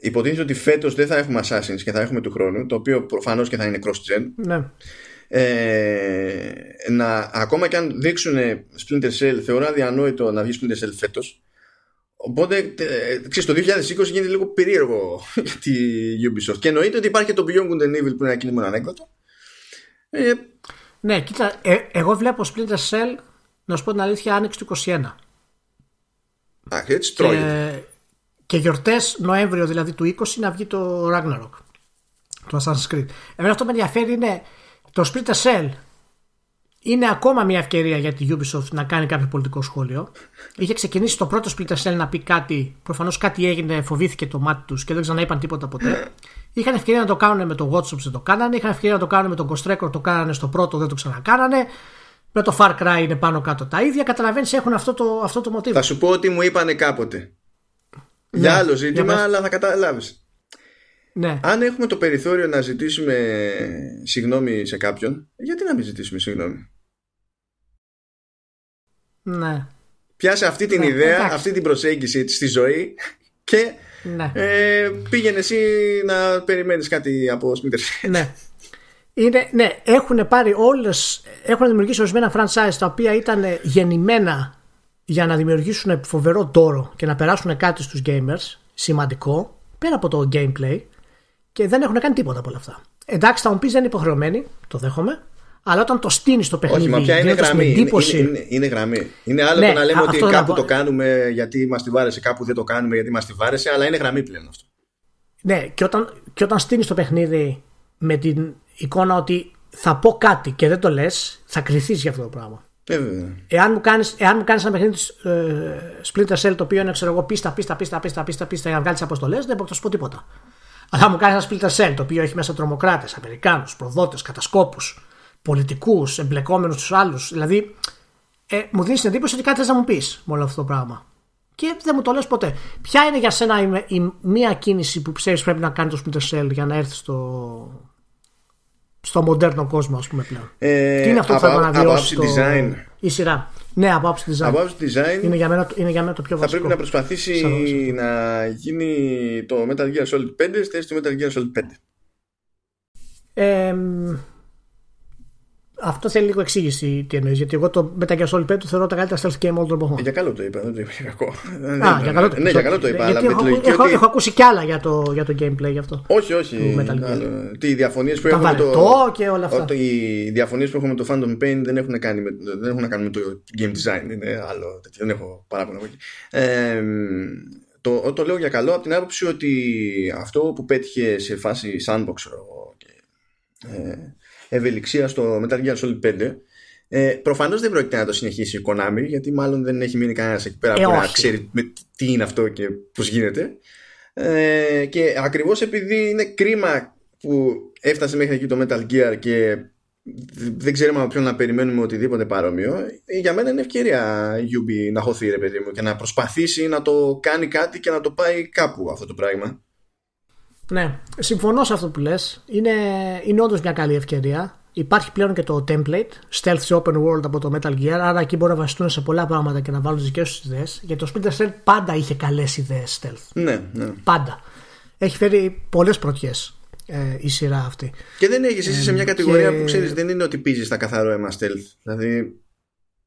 Υποτίθεται ότι φέτος δεν θα έχουμε Assassins και θα έχουμε του χρόνου, το οποίο προφανώς και θα είναι cross-gen. Ναι. Ε, να, ακόμα και αν δείξουν Splinter Cell, θεωρώ αδιανόητο να βγει Splinter Cell φέτος. Οπότε, ε, ξέρεις, το 2020 γίνεται λίγο περίεργο για τη Ubisoft. Και εννοείται ότι υπάρχει και το Beyond Good and Evil που είναι ένα κίνημα ανέκδοτο. Ε, ναι, κοίτα, ε, εγώ βλέπω Splinter Cell να σου πω την αλήθεια, άνοιξε του 21. Αχ, έτσι τρώγεται. Και, και γιορτές Νοέμβριο δηλαδή του 20 να βγει το Ragnarok. Το Assassin's Creed. Εμένα αυτό που με ενδιαφέρει είναι το Splinter Cell. Είναι ακόμα μια ευκαιρία για τη Ubisoft να κάνει κάποιο πολιτικό σχόλιο. Είχε ξεκινήσει το πρώτο Splinter Cell να πει κάτι. Προφανώς κάτι έγινε, φοβήθηκε το μάτι τους και δεν ξαναείπαν τίποτα ποτέ. Είχαν ευκαιρία να το κάνουν με το WhatsApp, δεν το κάνανε. Είχαν ευκαιρία να το κάνουν με τον Ghost Record, το κάνανε στο πρώτο, δεν το ξανακάνανε. Με το Far Cry είναι πάνω κάτω τα ίδια. Καταλαβαίνεις, έχουν αυτό το, αυτό το μοτίβο. Θα σου πω ότι μου είπανε κάποτε. Ναι. Για άλλο ζήτημα, αλλά θα καταλάβεις. Ναι. Αν έχουμε το περιθώριο να ζητήσουμε συγγνώμη σε κάποιον, γιατί να μην ζητήσουμε συγγνώμη; Ναι. Πιάσε αυτή την ναι, ιδέα, αυτή την προσέγγιση στη ζωή και ναι. ε, πήγαινε εσύ να περιμένεις κάτι από Σμίτερ. Ναι. Είναι, ναι, έχουν πάρει όλες, έχουν δημιουργήσει ορισμένα franchise τα οποία ήταν γεννημένα για να δημιουργήσουν φοβερό τόρο και να περάσουν κάτι στους gamers σημαντικό πέρα από το gameplay και δεν έχουν κάνει τίποτα από όλα αυτά. Εντάξει, θα μου πεις δεν είναι υποχρεωμένοι, το δέχομαι, αλλά όταν το στείνεις στο παιχνίδι. Όχι, μα πια είναι γραμμή. Εντύπωση... Είναι, είναι, είναι, γραμμή. Είναι άλλο ναι, το να λέμε ότι κάπου το κάνουμε γιατί μας τη βάρεσε, κάπου δεν το κάνουμε γιατί μας τη βάρεσε, αλλά είναι γραμμή πλέον αυτό. Ναι, και όταν, και όταν στείνεις το παιχνίδι με την εικόνα ότι θα πω κάτι και δεν το λες, θα κρυθείς για αυτό το πράγμα. Ε, εάν μου κάνεις κάνεις ένα παιχνίδι ε, Splinter Cell το οποίο είναι ξέρω εγώ πίστα, πίστα, πίστα, πίστα, πίστα, πίστα για να βγάλεις αποστολές, δεν μπορώ να σου πω τίποτα. Αλλά μου κάνεις ένα Splinter Cell το οποίο έχει μέσα τρομοκράτες, Αμερικάνους, προδότες, κατασκόπους, πολιτικούς, εμπλεκόμενους τους άλλους. Δηλαδή, ε, μου δίνεις την εντύπωση ότι κάτι θες να μου πεις με όλο αυτό το πράγμα. Και δεν μου το λες ποτέ. Ποια είναι για σένα η, η, μία κίνηση που πιστεύει πρέπει να κάνει το Splinter Cell για να έρθεις στο, στο μοντέρνο κόσμο, ας πούμε πλέον; Ε, Τι είναι αυτό που θα αναβιώσει το... design. η σειρά. Ναι, από άψη design. Από άψη design είναι, για μένα, είναι για μένα το πιο βασικό. Θα πρέπει να προσπαθήσει να γίνει το Metal Gear Solid 5 στη θέση του Metal Gear Solid 5. Ε, αυτό θέλει λίγο εξήγηση τι εννοείς. Γιατί εγώ το Metal Gear Solid 5 το θεωρώ τα καλύτερα stealth game όλων των εποχών. Για καλό το είπα, δεν το είπα για κακό. Α, για καλό το, ναι, για καλό το είπα. Γιατί έχω, έχω, ότι... έχω, ακούσει κι άλλα για το, για το gameplay γι' αυτό. Όχι, όχι. Τι οι διαφωνίες που έχουμε. Το... και όλα αυτά. Ότι οι διαφωνίες που έχουμε με το Phantom Pain δεν έχουν, κάνει με, δεν έχουν να κάνουν με το game design. Είναι άλλο τέτοιο. Δεν έχω παράπονο από εκεί. Ε, το, το λέω για καλό από την άποψη ότι αυτό που πέτυχε σε φάση sandbox και, ε, ευελιξία στο Metal Gear Solid 5 ε, Προφανώς δεν πρόκειται να το συνεχίσει η Konami γιατί μάλλον δεν έχει μείνει κανένας εκεί πέρα ε, που να ξέρει τι είναι αυτό και πώς γίνεται. Ε, και ακριβώς επειδή είναι κρίμα που έφτασε μέχρι εκεί το Metal Gear και δεν ξέρουμε από ποιον να περιμένουμε οτιδήποτε παρόμοιο, ε, για μένα είναι ευκαιρία η Ubi να χωθεί ρε παιδί μου και να προσπαθήσει να το κάνει κάτι και να το πάει κάπου αυτό το πράγμα. Ναι, συμφωνώ σε αυτό που λες. Είναι, είναι όντως μια καλή ευκαιρία. Υπάρχει πλέον και το template, Stealth Open World από το Metal Gear, άρα εκεί μπορούν να βασιστούν σε πολλά πράγματα και να βάλουν τις δικέ του ιδέες. Γιατί το Splinter Cell πάντα είχε καλές ιδέες stealth. Ναι, ναι. Πάντα. Έχει φέρει πολλές πρωτιές ε, η σειρά αυτή. Και δεν έχεις, είσαι σε μια ε, κατηγορία που ξέρεις, δεν είναι ότι πίζει στα καθαρό αίμα stealth. Δηλαδή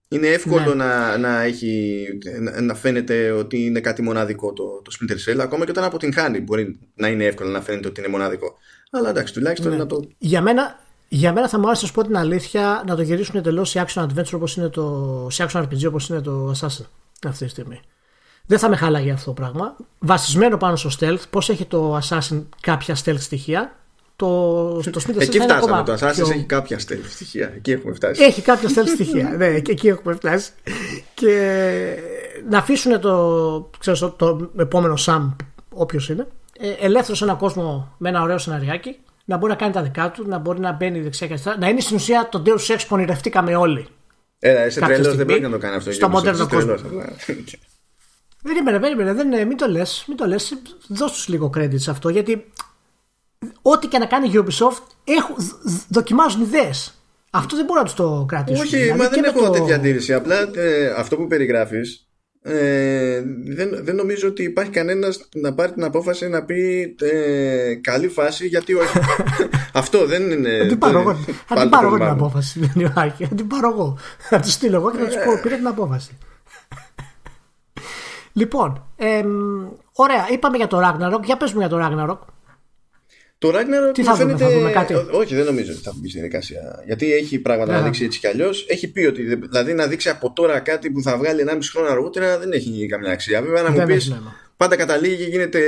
είναι εύκολο ναι. να, να, έχει, να, φαίνεται ότι είναι κάτι μοναδικό το, το Splinter Cell. Ακόμα και όταν αποτυγχάνει μπορεί να είναι εύκολο να φαίνεται ότι είναι μοναδικό. Αλλά εντάξει, τουλάχιστον ναι. να το. Για μένα, για μένα θα μου άρεσε να σου πω την αλήθεια να το γυρίσουν εντελώς σε action adventure όπως είναι το, σε action RPG όπως είναι το Assassin αυτή τη στιγμή. Δεν θα με χάλαγε αυτό το πράγμα. Βασισμένο πάνω στο stealth, πώς έχει το Assassin κάποια stealth στοιχεία, το, το Smith Εκεί φτάσαμε. Το Assassin's πιο... έχει κάποια stealth στοιχεία. Εκεί έχουμε φτάσει. Έχει κάποια stealth στοιχεία. ναι, και εκεί έχουμε φτάσει. Και να αφήσουν το, ξέρω, το, το επόμενο Sam, όποιος είναι, ε, ελεύθερος σε έναν κόσμο με ένα ωραίο σεναριάκι, να μπορεί να κάνει τα δικά του, να μπορεί να μπαίνει δεξιά και αριστερά, να είναι στην ουσία το Deus Ex που ονειρευτήκαμε όλοι. Έλα, είσαι τρελός, δεν πρέπει να το κάνει αυτό. Στο μοντέρνο κόσμο. Περίμενε, περίμενε, δεν, μην το λες. Μην το λες. Δώσ' τους λίγο credit σε αυτό γιατί ό,τι και να κάνει η Ubisoft έχουν, δοκιμάζουν ιδέες. Αυτό δεν μπορεί να τους το κρατήσει. Όχι, δηλαδή, μα δεν έχω το... τέτοια αντίρρηση. Απλά ε, αυτό που περιγράφεις ε, δεν, δεν νομίζω ότι υπάρχει κανένας να πάρει την απόφαση να πει ε, καλή φάση γιατί όχι. Αυτό δεν είναι. Θα την πάρω εγώ. Θα πάρω εγώ την απόφαση. Δεν υπάρχει. Θα την πάρω εγώ. Θα τη στείλω εγώ και θα του πω: Πήρε την απόφαση. λοιπόν, ε, ωραία. Είπαμε για το Ragnarok. Για πες μου για το Ragnarok. Το Ragnarok Τι θα φαίνεται... θα δούμε κάτι. Όχι, δεν νομίζω ότι θα μπει στη διαδικασία. Γιατί έχει πράγματα να δείξει έτσι κι αλλιώς. Έχει πει ότι δηλαδή να δείξει από τώρα κάτι που θα βγάλει 1,5 χρόνο αργότερα δεν έχει καμιά αξία. Βέβαια, να μου πεις πάντα καταλήγει και γίνεται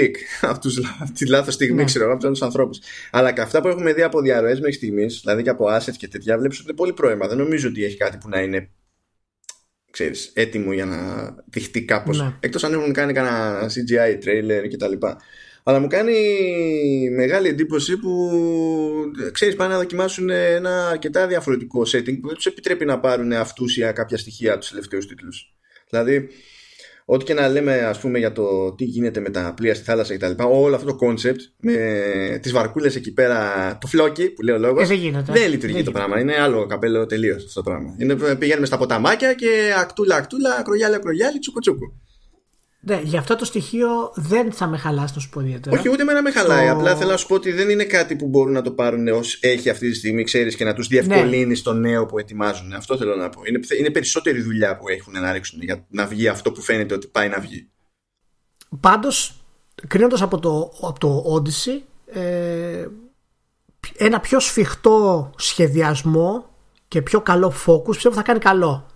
leak από τη λάθος στιγμή, ναι. ξέρω από τους ανθρώπους. Αλλά και αυτά που έχουμε δει από διαρροές μέχρι στιγμής, δηλαδή και από assets και τέτοια, βλέπεις ότι είναι πολύ πρόημα. Δεν νομίζω ότι έχει κάτι που να είναι ξέρεις, έτοιμο για να δειχτεί κάπως. Ναι. Εκτός αν έχουν κάνει κανένα CGI trailer κτλ. Αλλά μου κάνει μεγάλη εντύπωση που ξέρεις πάνε να δοκιμάσουν ένα αρκετά διαφορετικό setting που δεν τους επιτρέπει να πάρουν αυτούσια κάποια στοιχεία τους τελευταίους τίτλους. Δηλαδή, ό,τι και να λέμε ας πούμε για το τι γίνεται με τα πλοία στη θάλασσα κτλ. Όλο αυτό το concept με τις βαρκούλες εκεί πέρα, το φλόκι που λέει ο λόγος, ε, δεν, δεν λειτουργεί δεν το πράγμα. Είναι άλλο καπέλο τελείως αυτό το πράγμα. Είναι, πηγαίνουμε στα ποταμάκια και ακτούλα ακτούλα, ακρογιάλι ακρογιάλι, τσουκουτσούκου. Ναι, γι' αυτό το στοιχείο δεν θα με χαλάσει, να σου πω ιδιαίτερα. Όχι, ούτε με με χαλάει. Απλά θέλω να σου πω ότι δεν είναι κάτι που μπορούν να το πάρουν ως έχει αυτή τη στιγμή, ξέρεις, και να τους διευκολύνει ναι. στο νέο που ετοιμάζουν. Αυτό θέλω να πω. Είναι, είναι περισσότερη δουλειά που έχουν να ρίξουν για να βγει αυτό που φαίνεται ότι πάει να βγει. Πάντως, κρίνοντας από το, από το Odyssey, ε, ένα πιο σφιχτό σχεδιασμό και πιο καλό focus πιστεύω θα κάνει καλό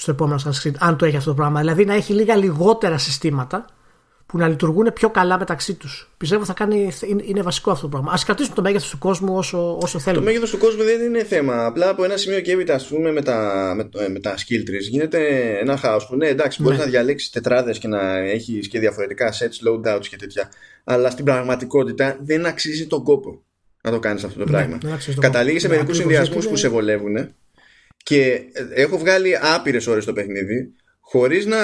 στο επόμενο Assassin's Creed, αν το έχει αυτό το πράγμα. Δηλαδή να έχει λίγα λιγότερα συστήματα που να λειτουργούν πιο καλά μεταξύ τους. Πιστεύω θα κάνει, είναι, βασικό αυτό το πράγμα. Α κρατήσουμε το μέγεθος του κόσμου όσο, όσο θέλουμε. Το μέγεθος του κόσμου δεν είναι θέμα. Απλά από ένα σημείο και έπειτα, ας πούμε, με τα, με, με τα skill trees γίνεται ένα χάος που ναι, εντάξει, μπορείς ναι. να διαλέξεις τετράδες και να έχεις και διαφορετικά sets, loadouts και τέτοια. Αλλά στην πραγματικότητα δεν αξίζει τον κόπο να το κάνεις αυτό το ναι, πράγμα. Καταλήγει σε ναι, μερικούς συνδυασμούς που σε βολεύουν και έχω βγάλει άπειρες ώρες το παιχνίδι χωρίς να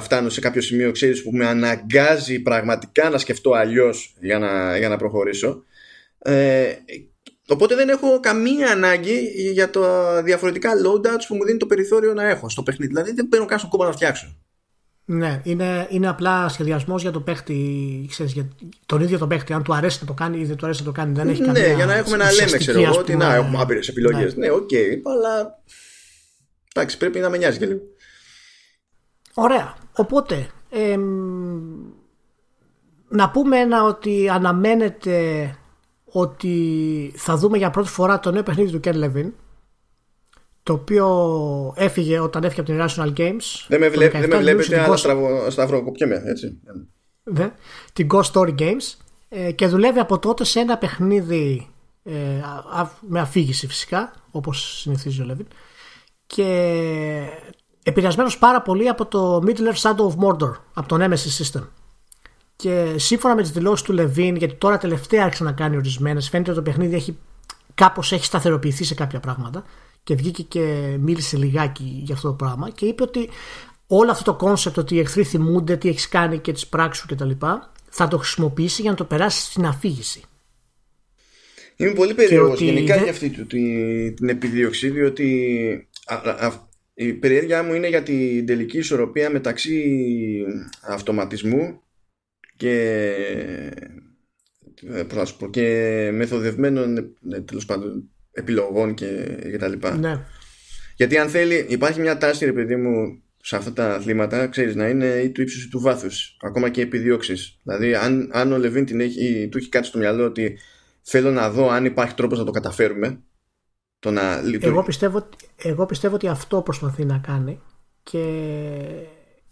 φτάνω σε κάποιο σημείο ξέρεις που με αναγκάζει πραγματικά να σκεφτώ αλλιώς για να, για να προχωρήσω ε, οπότε δεν έχω καμία ανάγκη για τα διαφορετικά loadouts που μου δίνει το περιθώριο να έχω στο παιχνίδι δηλαδή δεν παίρνω καν στον κόπο να φτιάξω ναι, είναι, είναι απλά σχεδιασμός για το παίχτη, ξέρεις, για τον ίδιο τον παίχτη. Αν του αρέσει να το κάνει ή δεν του αρέσει να το κάνει, δεν έχει ναι, καμία. Ναι, για να έχουμε να λέμε, ξέρω εγώ, ότι να έχουμε άπειρες επιλογές. Ναι, ναι OK, okay, αλλά Εντάξει, πρέπει να με νοιάζει και λίγο. Ωραία. Οπότε, να πούμε ένα ότι αναμένεται ότι θα δούμε για πρώτη φορά το νέο παιχνίδι του Ken Levin το οποίο έφυγε όταν έφυγε από την National Games. Δεν με, βλέ, δεν με βλέπετε, αλλά Ghost... σταυροκοπιέμαι, έτσι. Ναι, την Ghost Story Games ε, και δουλεύει από τότε σε ένα παιχνίδι ε, με αφήγηση φυσικά, όπως συνηθίζει ο Levin και επηρεασμένος πάρα πολύ από το Middle Earth Shadow of Mordor, από το Nemesis System. Και σύμφωνα με τις δηλώσεις του Levin, γιατί τώρα τελευταία άρχισε να κάνει ορισμένες, φαίνεται ότι το παιχνίδι έχει κάπως έχει σταθεροποιηθεί σε κάποια πράγματα και βγήκε και μίλησε λιγάκι για αυτό το πράγμα και είπε ότι όλο αυτό το concept ότι οι εχθροί θυμούνται τι έχεις κάνει και τις πράξεις σου κτλ. θα το χρησιμοποιήσει για να το περάσει στην αφήγηση. Είμαι πολύ περίεργος γενικά για αυτή την επιδίωξη, διότι η περιέργειά μου είναι για την τελική ισορροπία μεταξύ αυτοματισμού και ε, πώς πω, και μεθοδευμένων ε, τέλος πάντων επιλογών και, και τα λοιπά. Ναι. Γιατί αν θέλει υπάρχει μια τάση ρε παιδί μου σε αυτά τα αθλήματα ξέρεις να είναι ή του ύψους ή του βάθους ακόμα και επιδιώξεις δηλαδή αν, αν ο Λεβίν την έχει, του έχει κάτι στο μυαλό ότι θέλω να δω αν υπάρχει τρόπος να το καταφέρουμε το να εγώ, πιστεύω, εγώ πιστεύω ότι αυτό προσπαθεί να κάνει και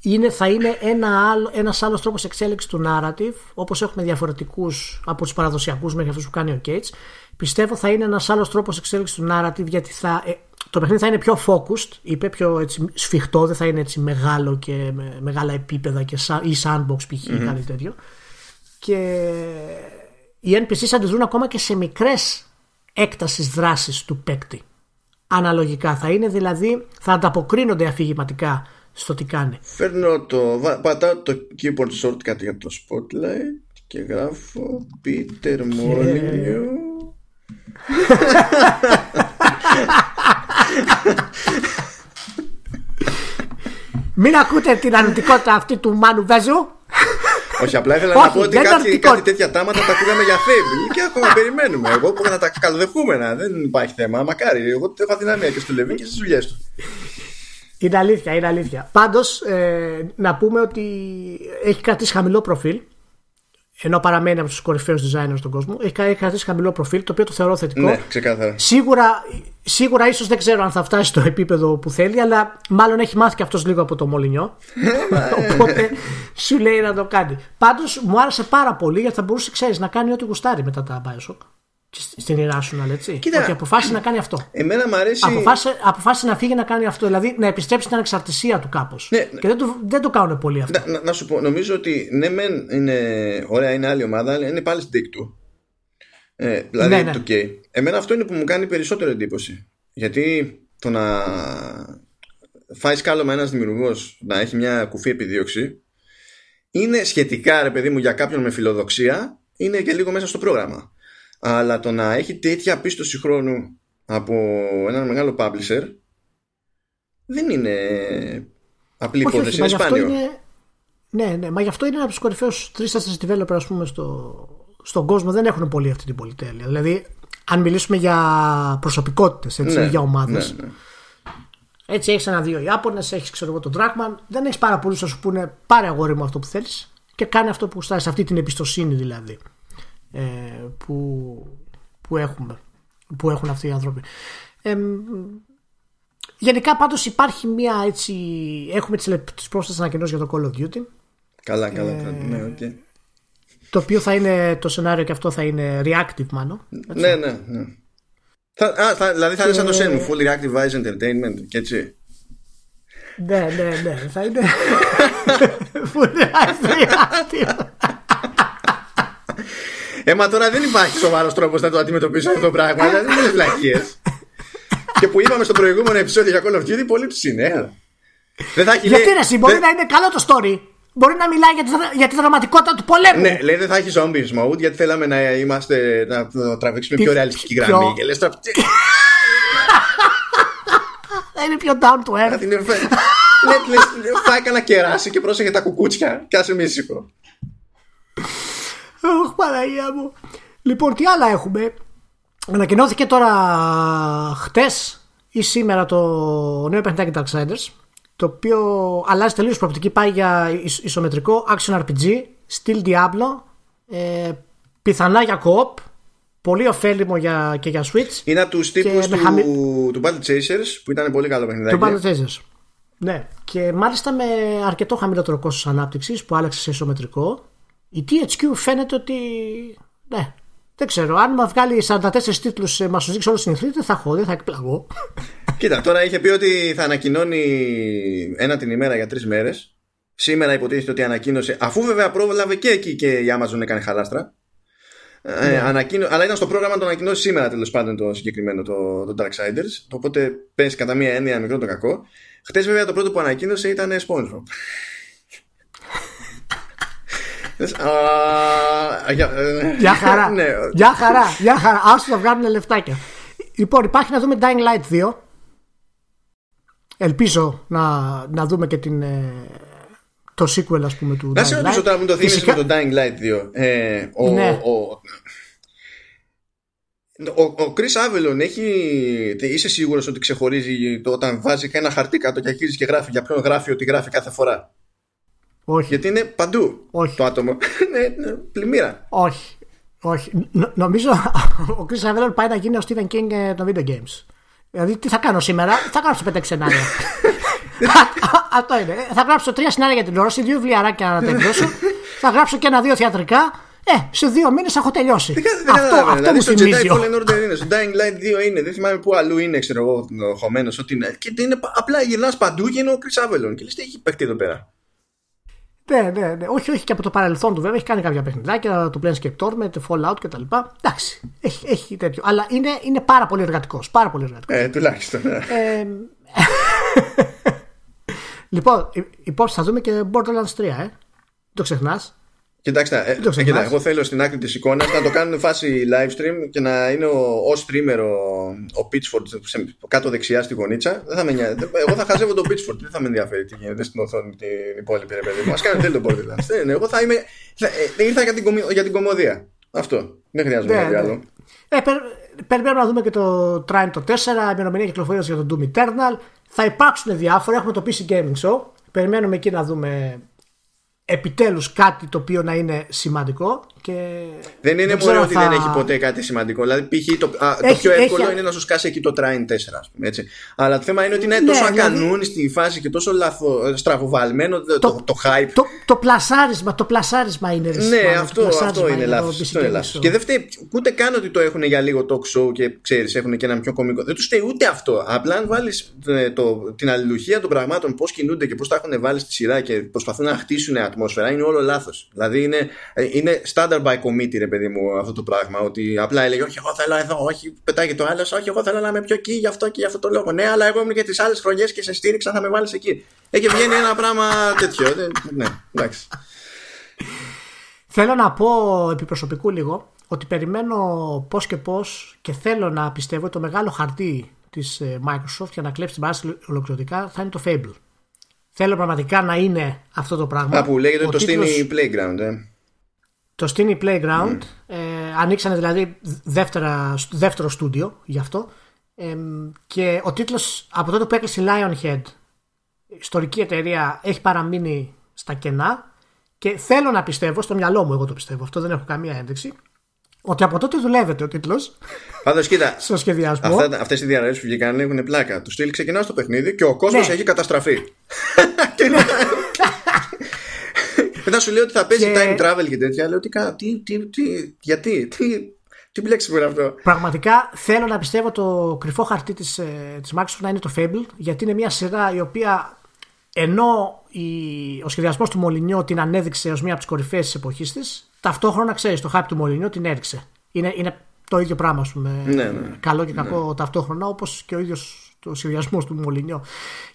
είναι, θα είναι ένα άλλο, ένας άλλος τρόπος εξέλιξης του narrative όπως έχουμε διαφορετικούς από τους παραδοσιακούς μέχρι αυτούς που κάνει ο Cates πιστεύω θα είναι ένας άλλος τρόπος εξέλιξης του narrative γιατί θα, ε, το παιχνίδι θα είναι πιο focused είπε πιο έτσι, σφιχτό δεν θα είναι έτσι μεγάλο και με μεγάλα επίπεδα και ή sandbox π.χ. Mm-hmm. κάτι τέτοιο και οι NPCs αντιδρούν ακόμα και σε μικρές έκτασης δράσης του παίκτη. Αναλογικά θα είναι δηλαδή, θα ανταποκρίνονται αφηγηματικά στο τι κάνει. Φέρνω το, πατάω το keyboard shortcut για το spotlight και γράφω Peter Molyneux Μην ακούτε την αρνητικότητα αυτή του Μάνου Βέζου όχι, απλά ήθελα να πω ότι κάτι, κάτι τέτοια τάματα τα ακούγαμε για Fable και ακόμα περιμένουμε. Εγώ που να τα καλοδεχούμενα. Δεν υπάρχει θέμα. Μακάρι. Εγώ έχω αδυναμία και στο Λεβίν και στις δουλειές του. Είναι αλήθεια, είναι αλήθεια. Πάντως, ε, να πούμε ότι έχει κρατήσει χαμηλό προφίλ ενώ παραμένει από τους κορυφαίους designers στον κόσμο, έχει κρατήσει χαμηλό προφίλ, το οποίο το θεωρώ θετικό. Ναι, ξεκάθαρα. Σίγουρα, σίγουρα ίσως δεν ξέρω αν θα φτάσει στο επίπεδο που θέλει, αλλά μάλλον έχει μάθει και αυτός λίγο από το Μολυνιό. Οπότε σου λέει να το κάνει. Πάντως μου άρεσε πάρα πολύ γιατί θα μπορούσε, ξέρεις, να κάνει ό,τι γουστάρει μετά τα Bioshock στην Irrational, έτσι. Κοίτα, ότι αποφάσισε να κάνει αυτό. Εμένα μου αρέσει. Αποφάσισε, αποφάσισε να φύγει να κάνει αυτό. Δηλαδή να επιστρέψει την ανεξαρτησία του κάπως. Ναι, ναι, και δεν το, δεν το κάνουν πολύ αυτό. Να, να, σου πω, νομίζω ότι ναι, μεν είναι ωραία, είναι άλλη ομάδα, αλλά είναι πάλι στην του. Ε, δηλαδή ναι, ναι. το okay. Εμένα αυτό είναι που μου κάνει περισσότερο εντύπωση. Γιατί το να φάει σκάλωμα ένας δημιουργός να έχει μια κουφή επιδίωξη είναι σχετικά, ρε παιδί μου, για κάποιον με φιλοδοξία, είναι και λίγο μέσα στο πρόγραμμα. Αλλά το να έχει τέτοια πίστοση χρόνου από έναν μεγάλο publisher δεν είναι απλή υπόθεση, είναι σπάνιο. Είναι... Ναι, ναι, μα γι' αυτό είναι ένα από τους κορυφαίους τρει-τέσσερι developer ας πούμε, στο, στον κόσμο. Δεν έχουν πολύ αυτή την πολυτέλεια. Δηλαδή, αν μιλήσουμε για προσωπικότητες, ναι, για ομάδες. Ναι, ναι. Έτσι έχεις ένα-δύο Ιάπωνες, έχεις ξέρω εγώ τον Dragman. Δεν έχεις πάρα πολλούς να σου πούνε πάρε αγόρι μου αυτό που θέλεις και κάνει αυτό που στάσεις. Αυτή την εμπιστοσύνη δηλαδή ε, που, που έχουμε. Που έχουν αυτοί οι άνθρωποι. Ε, γενικά πάντως υπάρχει μια έτσι έχουμε τις, τις πρόσθετες ανακοινώσεις για το Call of Duty καλά καλά ε, ναι, okay. Το οποίο θα είναι το σενάριο και αυτό θα είναι reactive μάλλον ναι ναι ναι θα, α, θα, δηλαδή θα είναι σαν το Shenmue Full Reactive Eyes Entertainment και έτσι ναι ναι ναι θα είναι Full Reactive Ε, μα τώρα δεν υπάρχει σοβαρός τρόπος να το αντιμετωπίσω αυτό το πράγμα. Δηλαδή δεν είναι βλακίες. και που είπαμε στο προηγούμενο επεισόδιο για Call of Duty, πολύ του είναι. Δεν θα έχει, Γιατί λέει, ρε, μπορεί να είναι καλό το story. Μπορεί να μιλάει για τη, για τη δραματικότητα του πολέμου. Ναι, λέει δεν θα έχεις zombies mode γιατί θέλαμε να είμαστε να, να τραβήξουμε πιο ρεαλιστική γραμμή. Και λες, θα είναι πιο down to earth. Ναι, θα έκανα κεράσι και πρόσεχε τα κουκούτσια και άσε μίσικο. Ωχ, Παναγία μου. Λοιπόν, τι άλλα έχουμε; Ανακοινώθηκε τώρα χτες ή σήμερα το νέο παιχνιδάκι Darksiders το οποίο αλλάζει τελείως προοπτική πάει για ισομετρικό action RPG στυλ Diablo ε, πιθανά για co-op πολύ ωφέλιμο για, και για Switch είναι από τους τύπους του, χαμη... του Battle Chasers που ήταν πολύ καλό παιχνιδάκι του Battle Chasers ναι και μάλιστα με αρκετό χαμηλότερο κόστος ανάπτυξης που άλλαξε σε ισομετρικό η THQ φαίνεται ότι. Ναι, δεν ξέρω. Αν μα βγάλει 44 τίτλους, ε, μας τους δείξει όλους στην δεν θα έχω, δεν θα εκπλαγώ. Κοίτα, τώρα είχε πει ότι θα ανακοινώνει ένα την ημέρα για τρεις μέρες. Σήμερα υποτίθεται ότι ανακοίνωσε, αφού βέβαια πρόβλαβε και εκεί και η Amazon έκανε χαλάστρα. Ε, ναι. ανακοίνω, αλλά ήταν στο πρόγραμμα να το ανακοινώσει σήμερα τέλος πάντων το συγκεκριμένο το, το Darksiders. Οπότε πέσει κατά μία έννοια μικρό το κακό. Χθε βέβαια το πρώτο που ανακοίνωσε ήταν SpongeBob. Για χαρά. Ναι. Για χαρά. Για χαρά. Άσου να βγάλουν λεφτάκια. Λοιπόν, υπάρχει να δούμε Dying Light 2. Ελπίζω να, να δούμε και την, ε, το sequel ας πούμε του Να σε ρωτήσω τώρα που το θύμισε με το Dying Light 2 ε, ο, ναι. ο, ο, ο Chris Avalon έχει, είσαι σίγουρος ότι ξεχωρίζει το όταν βάζει ένα χαρτί κάτω και αρχίζει και γράφει για ποιον γράφει ότι γράφει κάθε φορά; Όχι. Γιατί είναι παντού Όχι. το άτομο. ναι, ναι, πλημμύρα. Όχι. Όχι. νομίζω ο Chris Avellone πάει να γίνει ο Stephen King ε, των video games. Δηλαδή, τι θα κάνω σήμερα, θα γράψω πέντε σενάρια. Αυτό είναι. Θα γράψω τρία σενάρια για την όραση, δύο βιβλιαράκια να τελειώσω. θα γράψω και ένα-δύο θεατρικά. Ε, σε δύο μήνες έχω τελειώσει. Δεν, αυτό αυτό δηλαδή, μου στο θυμίζει. Jedi Fallen Order είναι, στο Dying Light 2 είναι. Δεν θυμάμαι πού αλλού είναι, ξέρω εγώ, χωμένος. Ότι είναι. Και είναι, απλά γυρνάς παντού και είναι ο Chris Avellone. Και λες, τι έχει παιχτεί εδώ πέρα. Ναι, ναι, ναι. Όχι, όχι και από το παρελθόν του βέβαια. Έχει κάνει κάποια παιχνιδάκια, το Planescape Torment, Fallout κτλ. Εντάξει, έχει, έχει τέτοιο. Αλλά είναι, είναι πάρα πολύ εργατικός. Πάρα πολύ εργατικός. Ε, τουλάχιστον. Ναι. Ε, λοιπόν, υπόψη θα δούμε και Borderlands 3, ε. Το ξεχνάς. Κοιτάξτε, ε, κοίτα, εγώ θέλω στην άκρη της εικόνας να το κάνουν φάση live stream και να είναι ο, ο streamer ο, ο Pitchford κάτω δεξιά στη γωνίτσα. Δεν θα με νοιάζει. εγώ θα χαζεύω τον Pitchford, δεν θα με ενδιαφέρει τι γίνεται στην οθόνη την υπόλοιπη ρε παιδί μου. Α κάνει τέλειο Borderlands. Δεν είναι, εγώ θα είμαι. Θα, ε, ήρθα για την, για την κομμωδία. Αυτό. Δεν χρειάζεται ναι, κάτι ναι. άλλο. Ε, περ, περιμένουμε να δούμε και το Trine το 4, ημερομηνία κυκλοφορίας για το Doom Eternal. Θα υπάρξουν διάφορα. Έχουμε το PC Gaming Show. Περιμένουμε εκεί να δούμε επιτέλους κάτι το οποίο να είναι σημαντικό και δεν είναι μόνο ότι δεν έχει ποτέ κάτι σημαντικό δηλαδή π.χ. Το, το πιο εύκολο είναι να σου σκάσει εκεί το Trine 4 ας πούμε, έτσι. αλλά το θέμα είναι ότι είναι ναι, τόσο δηλαδή... ακανούνιστη φάση και τόσο λαθο, στραβοβαλμένο το, το, το, hype το, το, πλασάρισμα το πλασάρισμα είναι ναι αυτό, αυτό είναι λάθος, λάθος. και δεν φταίει ούτε καν ότι το έχουν για λίγο talk show και ξέρεις έχουν και ένα πιο κομικό δεν τους φταίει ούτε αυτό απλά αν βάλεις ε, την αλληλουχία των πραγμάτων πώς κινούνται και πώς τα έχουν βάλει στη σειρά και προσπαθούν να χτίσουν ατμόσφαιρα είναι όλο λάθος. Δηλαδή είναι, ε, είναι standard by committee, ρε παιδί μου, αυτό το πράγμα. Ότι απλά έλεγε, Όχι, εγώ θέλω εδώ, όχι, πετάει το άλλος, Όχι, εγώ θέλω να είμαι πιο εκεί, γι' αυτό και γι' αυτό το λόγο. Ναι, αλλά εγώ ήμουν και τις άλλες χρονιές και σε στήριξα, θα με βάλεις εκεί. Έχει βγαίνει ένα πράγμα τέτοιο. Ναι, εντάξει. Θέλω να πω επί προσωπικού λίγο ότι περιμένω πώς και πώς και θέλω να πιστεύω το μεγάλο χαρτί της ε, Microsoft για να κλέψει την παράσταση ολοκληρωτικά θα είναι το Fable. θέλω πραγματικά να είναι αυτό το πράγμα. Α, που λέγεται το τίτλος... Stiny Playground, ε. Το Stiny Playground. Mm. Ε, ανοίξανε δηλαδή δεύτερα, δεύτερο στούντιο γι' αυτό. Ε, και ο τίτλος από τότε που έκλεισε η Lionhead, ιστορική εταιρεία, έχει παραμείνει στα κενά. Και θέλω να πιστεύω, στο μυαλό μου εγώ το πιστεύω, αυτό δεν έχω καμία ένδειξη, ότι από τότε δουλεύεται ο τίτλος. Πάντως, κοίτα. στο σχεδιασμό. Αυτές οι διαρροές που βγήκαν έχουν πλάκα. Του στυλ ξεκινάς στο παιχνίδι και ο κόσμος ναι. έχει καταστραφεί. Μετά σου λέει ότι θα παίζει time travel και τέτοια. Λέω τι, τι, τι, γιατί, τι, τι μπλέξιμο είναι αυτό. Πραγματικά θέλω να πιστεύω το κρυφό χαρτί της, ε, της Microsoft να είναι το Fable γιατί είναι μια σειρά η οποία ενώ η, ο σχεδιασμός του Μολυνιό την ανέδειξε ως μία από τις κορυφαίες της εποχής της, ταυτόχρονα ξέρεις το χάπι του Μολυνιό την έριξε. Είναι, είναι το ίδιο πράγμα, ας πούμε. Ναι, ναι, καλό και κακό ναι. ταυτόχρονα, όπως και ο ίδιος το σχεδιασμός του Μολυνιό.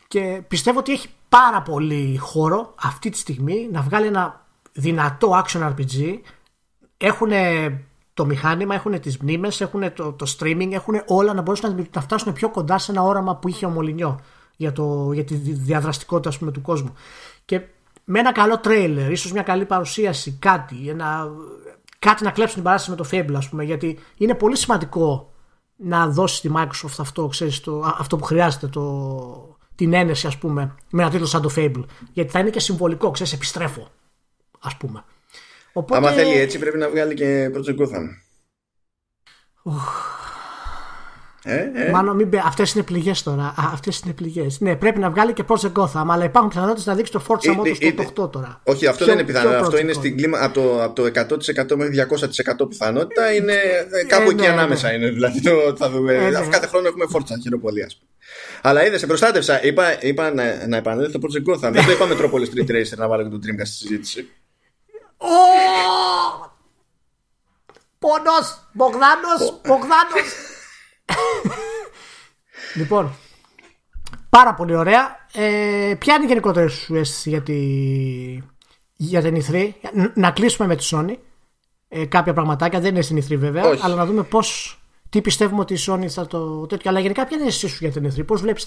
Και πιστεύω ότι έχει πάρα πολύ χώρο αυτή τη στιγμή να βγάλει ένα δυνατό action RPG. Έχουν το μηχάνημα, έχουν τις μνήμες, έχουν το, το streaming, έχουν όλα να μπορέσουν να, να φτάσουν πιο κοντά σε ένα όραμα που είχε ο Μολυνιό για, το, για τη διαδραστικότητα πούμε, του κόσμου. Και με ένα καλό τρέιλερ, ίσως μια καλή παρουσίαση, κάτι, ένα, κάτι να κλέψει την παράσταση με το Fable, ας πούμε, γιατί είναι πολύ σημαντικό να δώσει στη Microsoft αυτό, ξέρεις, το, αυτό που χρειάζεται, το, την ένεση, ας πούμε, με ένα τίτλο σαν το Fable. Γιατί θα είναι και συμβολικό, ξέρεις, επιστρέφω, ας πούμε. Οπότε... Άμα θέλει έτσι πρέπει να βγάλει και Project Gotham. Ε, ε. Μάλλον μην Αυτές είναι πληγές τώρα. Αυτές είναι πληγές. Ναι, πρέπει να βγάλει και Project Gotham, αλλά υπάρχουν πιθανότητες να δείξει το Forza Motorsport το 8 τώρα. Όχι, αυτό δεν είναι πιθανό. Αυτό είναι στην κλίμα από το, από το 100% μέχρι 200% πιθανότητα. Είναι ε, κάπου εκεί ναι, ανάμεσα ναι. είναι. Δηλαδή το, θα δούμε. Ε, ναι. Κάθε χρόνο έχουμε Forza, χειροπολία. Αλλά είδε, σε προστάτευσα. Είπα, είπα να, να επανέλθω το Project Gotham. Δεν το είπα Metropolis Street Racer να βάλω και τον Dreamcast στη συζήτηση. Πόνος! Μπογδάνος! Μπογδάνος! λοιπόν, πάρα πολύ ωραία. Ε, ποια είναι η γενικότερη σου αίσθηση για, τη, για την E3. Να κλείσουμε με τη Sony. Ε, κάποια πραγματάκια δεν είναι στην E3 βέβαια, αλλά να δούμε πώ. Τι πιστεύουμε ότι η Sony θα το τέτοιο. Αλλά γενικά, ποια είναι η αίσθηση σου για την E3, πώς βλέπεις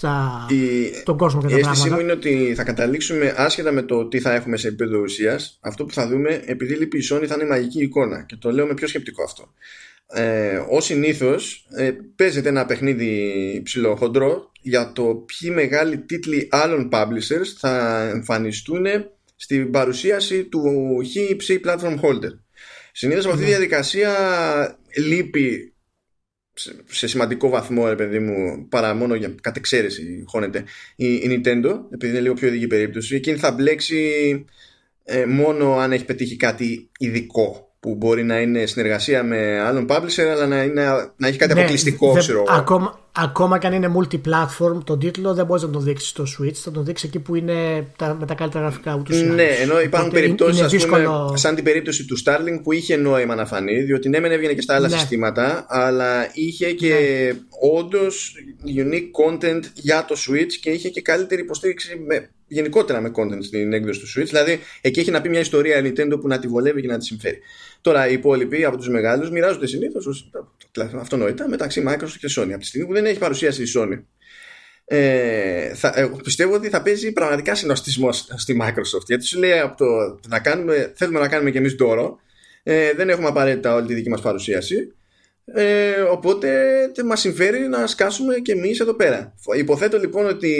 τον κόσμο και τα πράγματα. Η αίσθησή μου είναι ότι θα καταλήξουμε άσχετα με το τι θα έχουμε σε επίπεδο ουσίας. Αυτό που θα δούμε, επειδή λείπει η Sony, θα είναι μαγική εικόνα. Και το λέω με πιο σκεπτικό αυτό ε, ως συνήθως ε, παίζεται ένα παιχνίδι ψηλοχοντρό για το ποιοι μεγάλοι τίτλοι άλλων publishers θα εμφανιστούν στην παρουσίαση του HPC Platform Holder. Συνήθως αυτή τη ναι. διαδικασία λείπει σε σημαντικό βαθμό, ρε παιδί μου, παρά μόνο για κατεξαίρεση χώνεται η, η Nintendo, επειδή είναι λίγο πιο ειδική περίπτωση. Εκείνη θα μπλέξει ε, μόνο αν έχει πετύχει κάτι ειδικό που μπορεί να είναι συνεργασία με άλλον publisher αλλά να, είναι, να έχει κάτι ναι, αποκλειστικό ξέρω ακόμα, ακόμα και αν είναι multi-platform τον τίτλο δεν μπορείς να τον δείξεις στο Switch θα τον δείξεις εκεί που είναι τα, με τα καλύτερα γραφικά ούτως Ναι, ενώ υπάρχουν περιπτώσεις σαν την περίπτωση του Starlink που είχε νόημα να φανεί διότι ναι μεν έβγαινε και στα άλλα ναι. συστήματα αλλά είχε και ναι. όντως unique content για το Switch και είχε και καλύτερη υποστήριξη με, γενικότερα με content στην έκδοση του Switch δηλαδή εκεί έχει να πει μια ιστορία Nintendo που να τη βολεύει και να τη συμφέρει Τώρα οι υπόλοιποι από τους μεγάλους μοιράζονται συνήθως αυτονόητα μεταξύ Microsoft και Sony. Από τη στιγμή που δεν έχει παρουσίαση η Sony, ε, θα, ε, πιστεύω ότι θα παίζει πραγματικά συνοστισμό στη Microsoft. Γιατί σου λέει από το να κάνουμε, θέλουμε να κάνουμε κι εμείς δώρο, ε, δεν έχουμε απαραίτητα όλη τη δική μας παρουσίαση. Ε, οπότε μας συμφέρει να σκάσουμε και εμείς εδώ πέρα υποθέτω λοιπόν ότι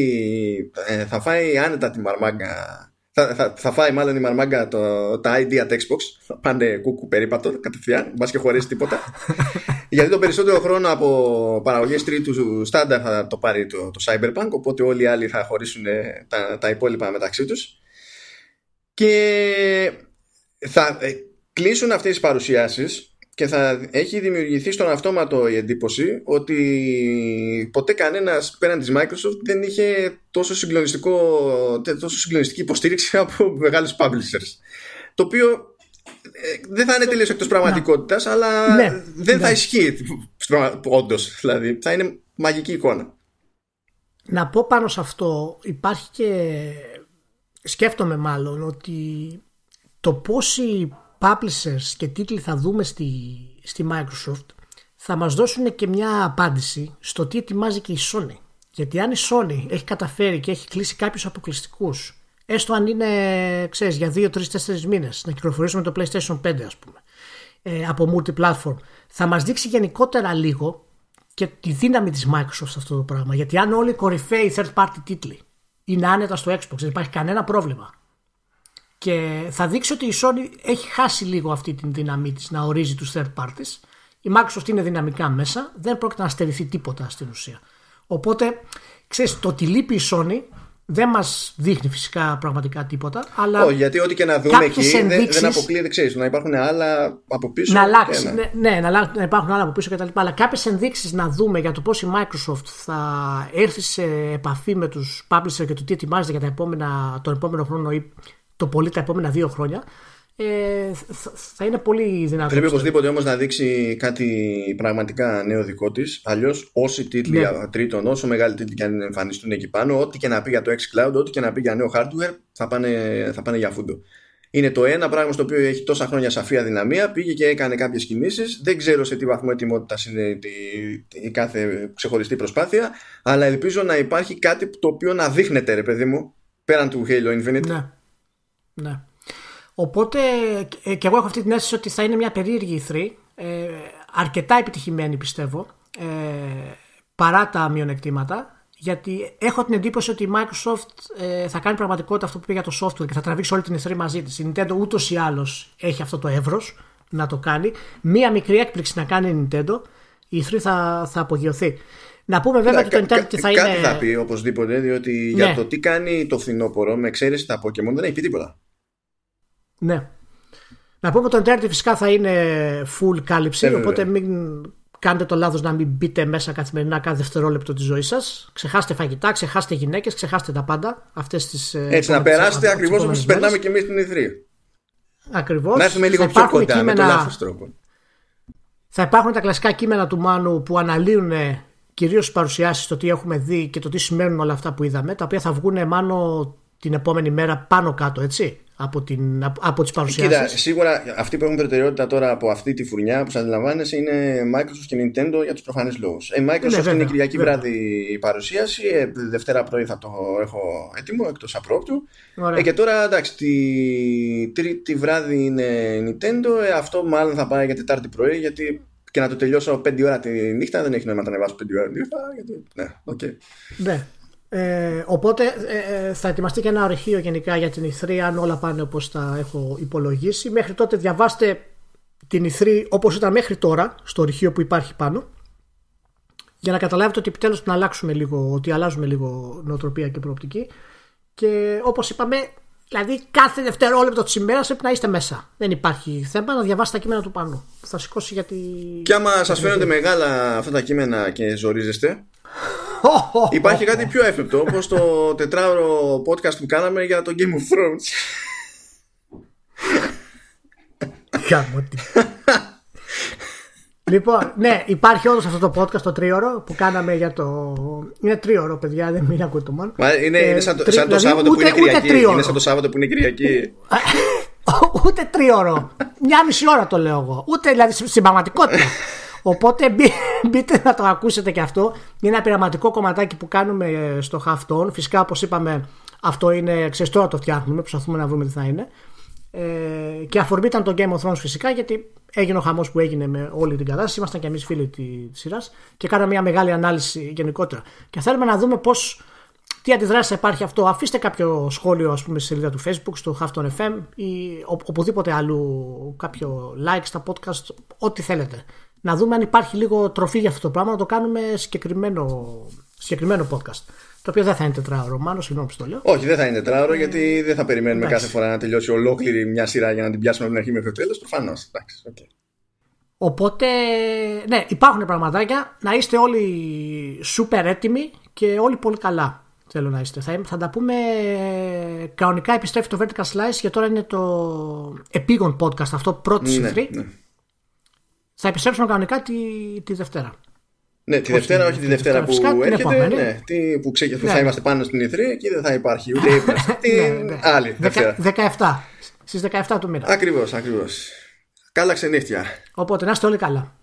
ε, θα φάει άνετα τη μαρμάγκα θα, θα, θα φάει μάλλον η μαρμάγκα το, τα ID at Xbox. Θα πάνε κούκου περίπατο κατευθείαν, μπας και χωρίς τίποτα. Γιατί το περισσότερο χρόνο από παραγωγές τρίτου στάνταρ θα το πάρει το, το Cyberpunk. Οπότε όλοι οι άλλοι θα χωρίσουν τα, τα υπόλοιπα μεταξύ τους. Και θα ε, κλείσουν αυτές τις παρουσιάσεις και θα έχει δημιουργηθεί στον αυτόματο η εντύπωση ότι ποτέ κανένας πέραν της Microsoft δεν είχε τόσο, συγκλονιστικό, τόσο συγκλονιστική υποστήριξη από μεγάλους publishers το οποίο ε, δεν θα είναι τελείως εκτός πραγματικότητας αλλά ναι. δεν θα ναι. ισχύει όντως. δηλαδή θα είναι μαγική εικόνα Να πω πάνω σε αυτό υπάρχει και σκέφτομαι μάλλον ότι το πόσοι publishers και τίτλοι θα δούμε στη, στη Microsoft θα μας δώσουν και μια απάντηση στο τι ετοιμάζει και η Sony. Γιατί αν η Sony έχει καταφέρει και έχει κλείσει κάποιους αποκλειστικούς έστω αν είναι, ξέρεις, για 2, 3, 4 μήνες, να κυκλοφορήσουμε το PlayStation 5 ας πούμε, ε, από multiplatform, θα μας δείξει γενικότερα λίγο και τη δύναμη της Microsoft σε αυτό το πράγμα. Γιατί αν όλοι οι κορυφαίοι third party τίτλοι είναι άνετα στο Xbox, δεν υπάρχει κανένα πρόβλημα. Και θα δείξει ότι η Sony έχει χάσει λίγο αυτή τη δύναμή της να ορίζει τους third parties. Η Microsoft είναι δυναμικά μέσα, δεν πρόκειται να στερηθεί τίποτα στην ουσία. Οπότε, ξέρεις, το ότι λείπει η Sony δεν μας δείχνει φυσικά πραγματικά τίποτα. Αλλά oh, γιατί ό,τι και να δούμε εκεί ενδείξεις... δεν, αποκλείεται, ξέρεις, να υπάρχουν άλλα από πίσω. Να αλλάξει. Ναι, ναι, να, υπάρχουν άλλα από πίσω κτλ. Αλλά κάποιες ενδείξεις να δούμε για το πώς η Microsoft θα έρθει σε επαφή με τους publisher και το τι ετοιμάζεται για τα επόμενα, τον επόμενο χρόνο ή το πολύ τα επόμενα δύο χρόνια ε, θα είναι πολύ δυνατό. Πρέπει οπωσδήποτε όμως να δείξει κάτι πραγματικά νέο δικό της. Αλλιώς, όσοι τίτλοι ναι. τρίτων, όσο μεγάλοι τίτλοι και αν εμφανιστούν εκεί πάνω, ό,τι και να πει για το xCloud, ό,τι και να πει για νέο hardware, θα πάνε, θα πάνε για φούντο. Είναι το ένα πράγμα στο οποίο έχει τόσα χρόνια σαφή αδυναμία. Πήγε και έκανε κάποιες κινήσεις. Δεν ξέρω σε τι βαθμό ετοιμότητας είναι η κάθε ξεχωριστή προσπάθεια. Αλλά ελπίζω να υπάρχει κάτι το οποίο να δείχνεται, ρε παιδί μου, πέραν του Halo Infinite. Ναι. Ναι. Οπότε ε, και εγώ έχω αυτή την αίσθηση ότι θα είναι μια περίεργη ηθρή, ε, αρκετά επιτυχημένη πιστεύω, ε, παρά τα μειονεκτήματα, γιατί έχω την εντύπωση ότι η Microsoft ε, θα κάνει πραγματικότητα αυτό που είπε για το software και θα τραβήξει όλη την ηθρή μαζί της. Η Nintendo ούτως ή άλλως έχει αυτό το εύρος να το κάνει. Μία μικρή έκπληξη να κάνει η Nintendo, η ηθρή θα, θα απογειωθεί. Να πούμε βέβαια ότι το Nintendo θα είναι. Κάτι θα πει οπωσδήποτε, διότι για ναι. το τι κάνει το φθινόπωρο με εξαίρεση τα Pokémon δεν έχει πει τίποτα. Ναι. Να πούμε ότι το Uncharted φυσικά θα είναι full κάλυψη, ε, οπότε μην κάνετε το λάθος να μην μπείτε μέσα καθημερινά κάθε δευτερόλεπτο της ζωής σας. Ξεχάστε φαγητά, ξεχάστε γυναίκες, ξεχάστε τα πάντα. Αυτές τις, ε, Έτσι, να περάσετε ακριβώς όπως περνάμε και εμείς στην Ιδρύα. Ακριβώς. Να έρθουμε λίγο πιο κοντά κείμενα, με το λάθος τρόπο. Θα υπάρχουν τα κλασικά κείμενα του Μάνου που αναλύουν κυρίως τις παρουσιάσεις, το τι έχουμε δει και το τι σημαίνουν όλα αυτά που είδαμε, τα οποία θα βγουν μάνο την επόμενη μέρα πάνω κάτω, έτσι από, την, από τις παρουσιάσεις. Κοίτα, σίγουρα αυτοί που έχουν προτεραιότητα τώρα από αυτή τη φουρνιά που σας αντιλαμβάνεσαι είναι Microsoft και Nintendo για τους προφανείς λόγους. Η ε, Microsoft ναι, είναι Κυριακή βέβαια. βράδυ η παρουσίαση, ε, Δευτέρα πρωί θα το έχω έτοιμο εκτός απρόπτου. Ε, και τώρα εντάξει, τη τρίτη βράδυ είναι Nintendo, ε, αυτό μάλλον θα πάει για Τετάρτη πρωί γιατί και να το τελειώσω 5 ώρα τη νύχτα δεν έχει νόημα να τα ανεβάσω 5 ώρα τη νύχτα. Γιατί... Ναι, okay. ναι. Ε, οπότε ε, ε, θα ετοιμαστεί και ένα ορυχείο γενικά για την Ιθρή αν όλα πάνε όπως τα έχω υπολογίσει. Μέχρι τότε διαβάστε την Ιθρή όπως ήταν μέχρι τώρα στο ορυχείο που υπάρχει πάνω για να καταλάβετε ότι επιτέλους να αλλάξουμε λίγο, ότι αλλάζουμε λίγο νοοτροπία και προοπτική και όπως είπαμε Δηλαδή κάθε δευτερόλεπτο της ημέρας πρέπει να είστε μέσα. Δεν υπάρχει θέμα να διαβάσετε τα κείμενα του πάνω. Θα σηκώσει γιατί. Και άμα σας φαίνονται μεγάλα αυτά τα κείμενα και ζορίζεστε, Υπάρχει κάτι πιο έφεπτο όπως το τετράωρο podcast που κάναμε για το Game of Thrones. λοιπόν, ναι, υπάρχει όντω αυτό το podcast το τρίωρο που κάναμε για το. Είναι τρίωρο, παιδιά, δεν μην ακούτε το μόνο. Είναι, είναι σαν το, σαν το δηλαδή, Σάββατο ούτε, που είναι Κυριακή. Είναι σαν το Σάββατο που είναι Κυριακή. ούτε τρίωρο. Μια μισή ώρα το λέω εγώ. Ούτε δηλαδή στην πραγματικότητα. Οπότε μπείτε να το ακούσετε και αυτό. Είναι ένα πειραματικό κομματάκι που κάνουμε στο Half Φυσικά, όπως είπαμε, αυτό είναι ξεστό το φτιάχνουμε. Προσπαθούμε να βρούμε τι θα είναι. Ε, και αφορμή ήταν το Game of Thrones φυσικά, γιατί έγινε ο χαμός που έγινε με όλη την κατάσταση. Ήμασταν και εμείς φίλοι τη σειράς και κάναμε μια μεγάλη ανάλυση γενικότερα. Και θέλουμε να δούμε πώς. Τι αντιδράσεις υπάρχει αυτό. Αφήστε κάποιο σχόλιο, ας πούμε, στη σελίδα του Facebook, στο Halfton FM ή οπουδήποτε αλλού, κάποιο like στα podcast, ό,τι θέλετε να δούμε αν υπάρχει λίγο τροφή για αυτό το πράγμα, να το κάνουμε συγκεκριμένο, συγκεκριμένο podcast. Το οποίο δεν θα είναι τετράωρο, μάλλον συγγνώμη που το λέω. Όχι, δεν θα είναι τετράωρο, γιατί δεν θα περιμένουμε κάθε φορά να τελειώσει ολόκληρη μια σειρά για να την πιάσουμε από την αρχή μέχρι το τέλος. Προφανώς. Okay. Οπότε, ναι, υπάρχουν πραγματάκια. Να είστε όλοι σούπερ έτοιμοι και όλοι πολύ καλά. Θέλω να είστε. Θα, θα τα πούμε. Κανονικά επιστρέφει το Vertical Slice και τώρα είναι το επίγον podcast αυτό πρώτη ναι, ναι. Θα επιστρέψουμε κανονικά τη, τη Δευτέρα. Ναι, τη Δευτέρα, όχι τη Δευτέρα που έρχεται. Ναι, τι, που ξέ, ναι. θα είμαστε πάνω στην Ιδρύα και δεν θα υπάρχει ούτε ύπνος. ναι, ναι. άλλη Δευτέρα. 17. Στις 17 του μήνα. Ακριβώς, ακριβώς. Καλά ξενύχτια. Οπότε να είστε όλοι καλά.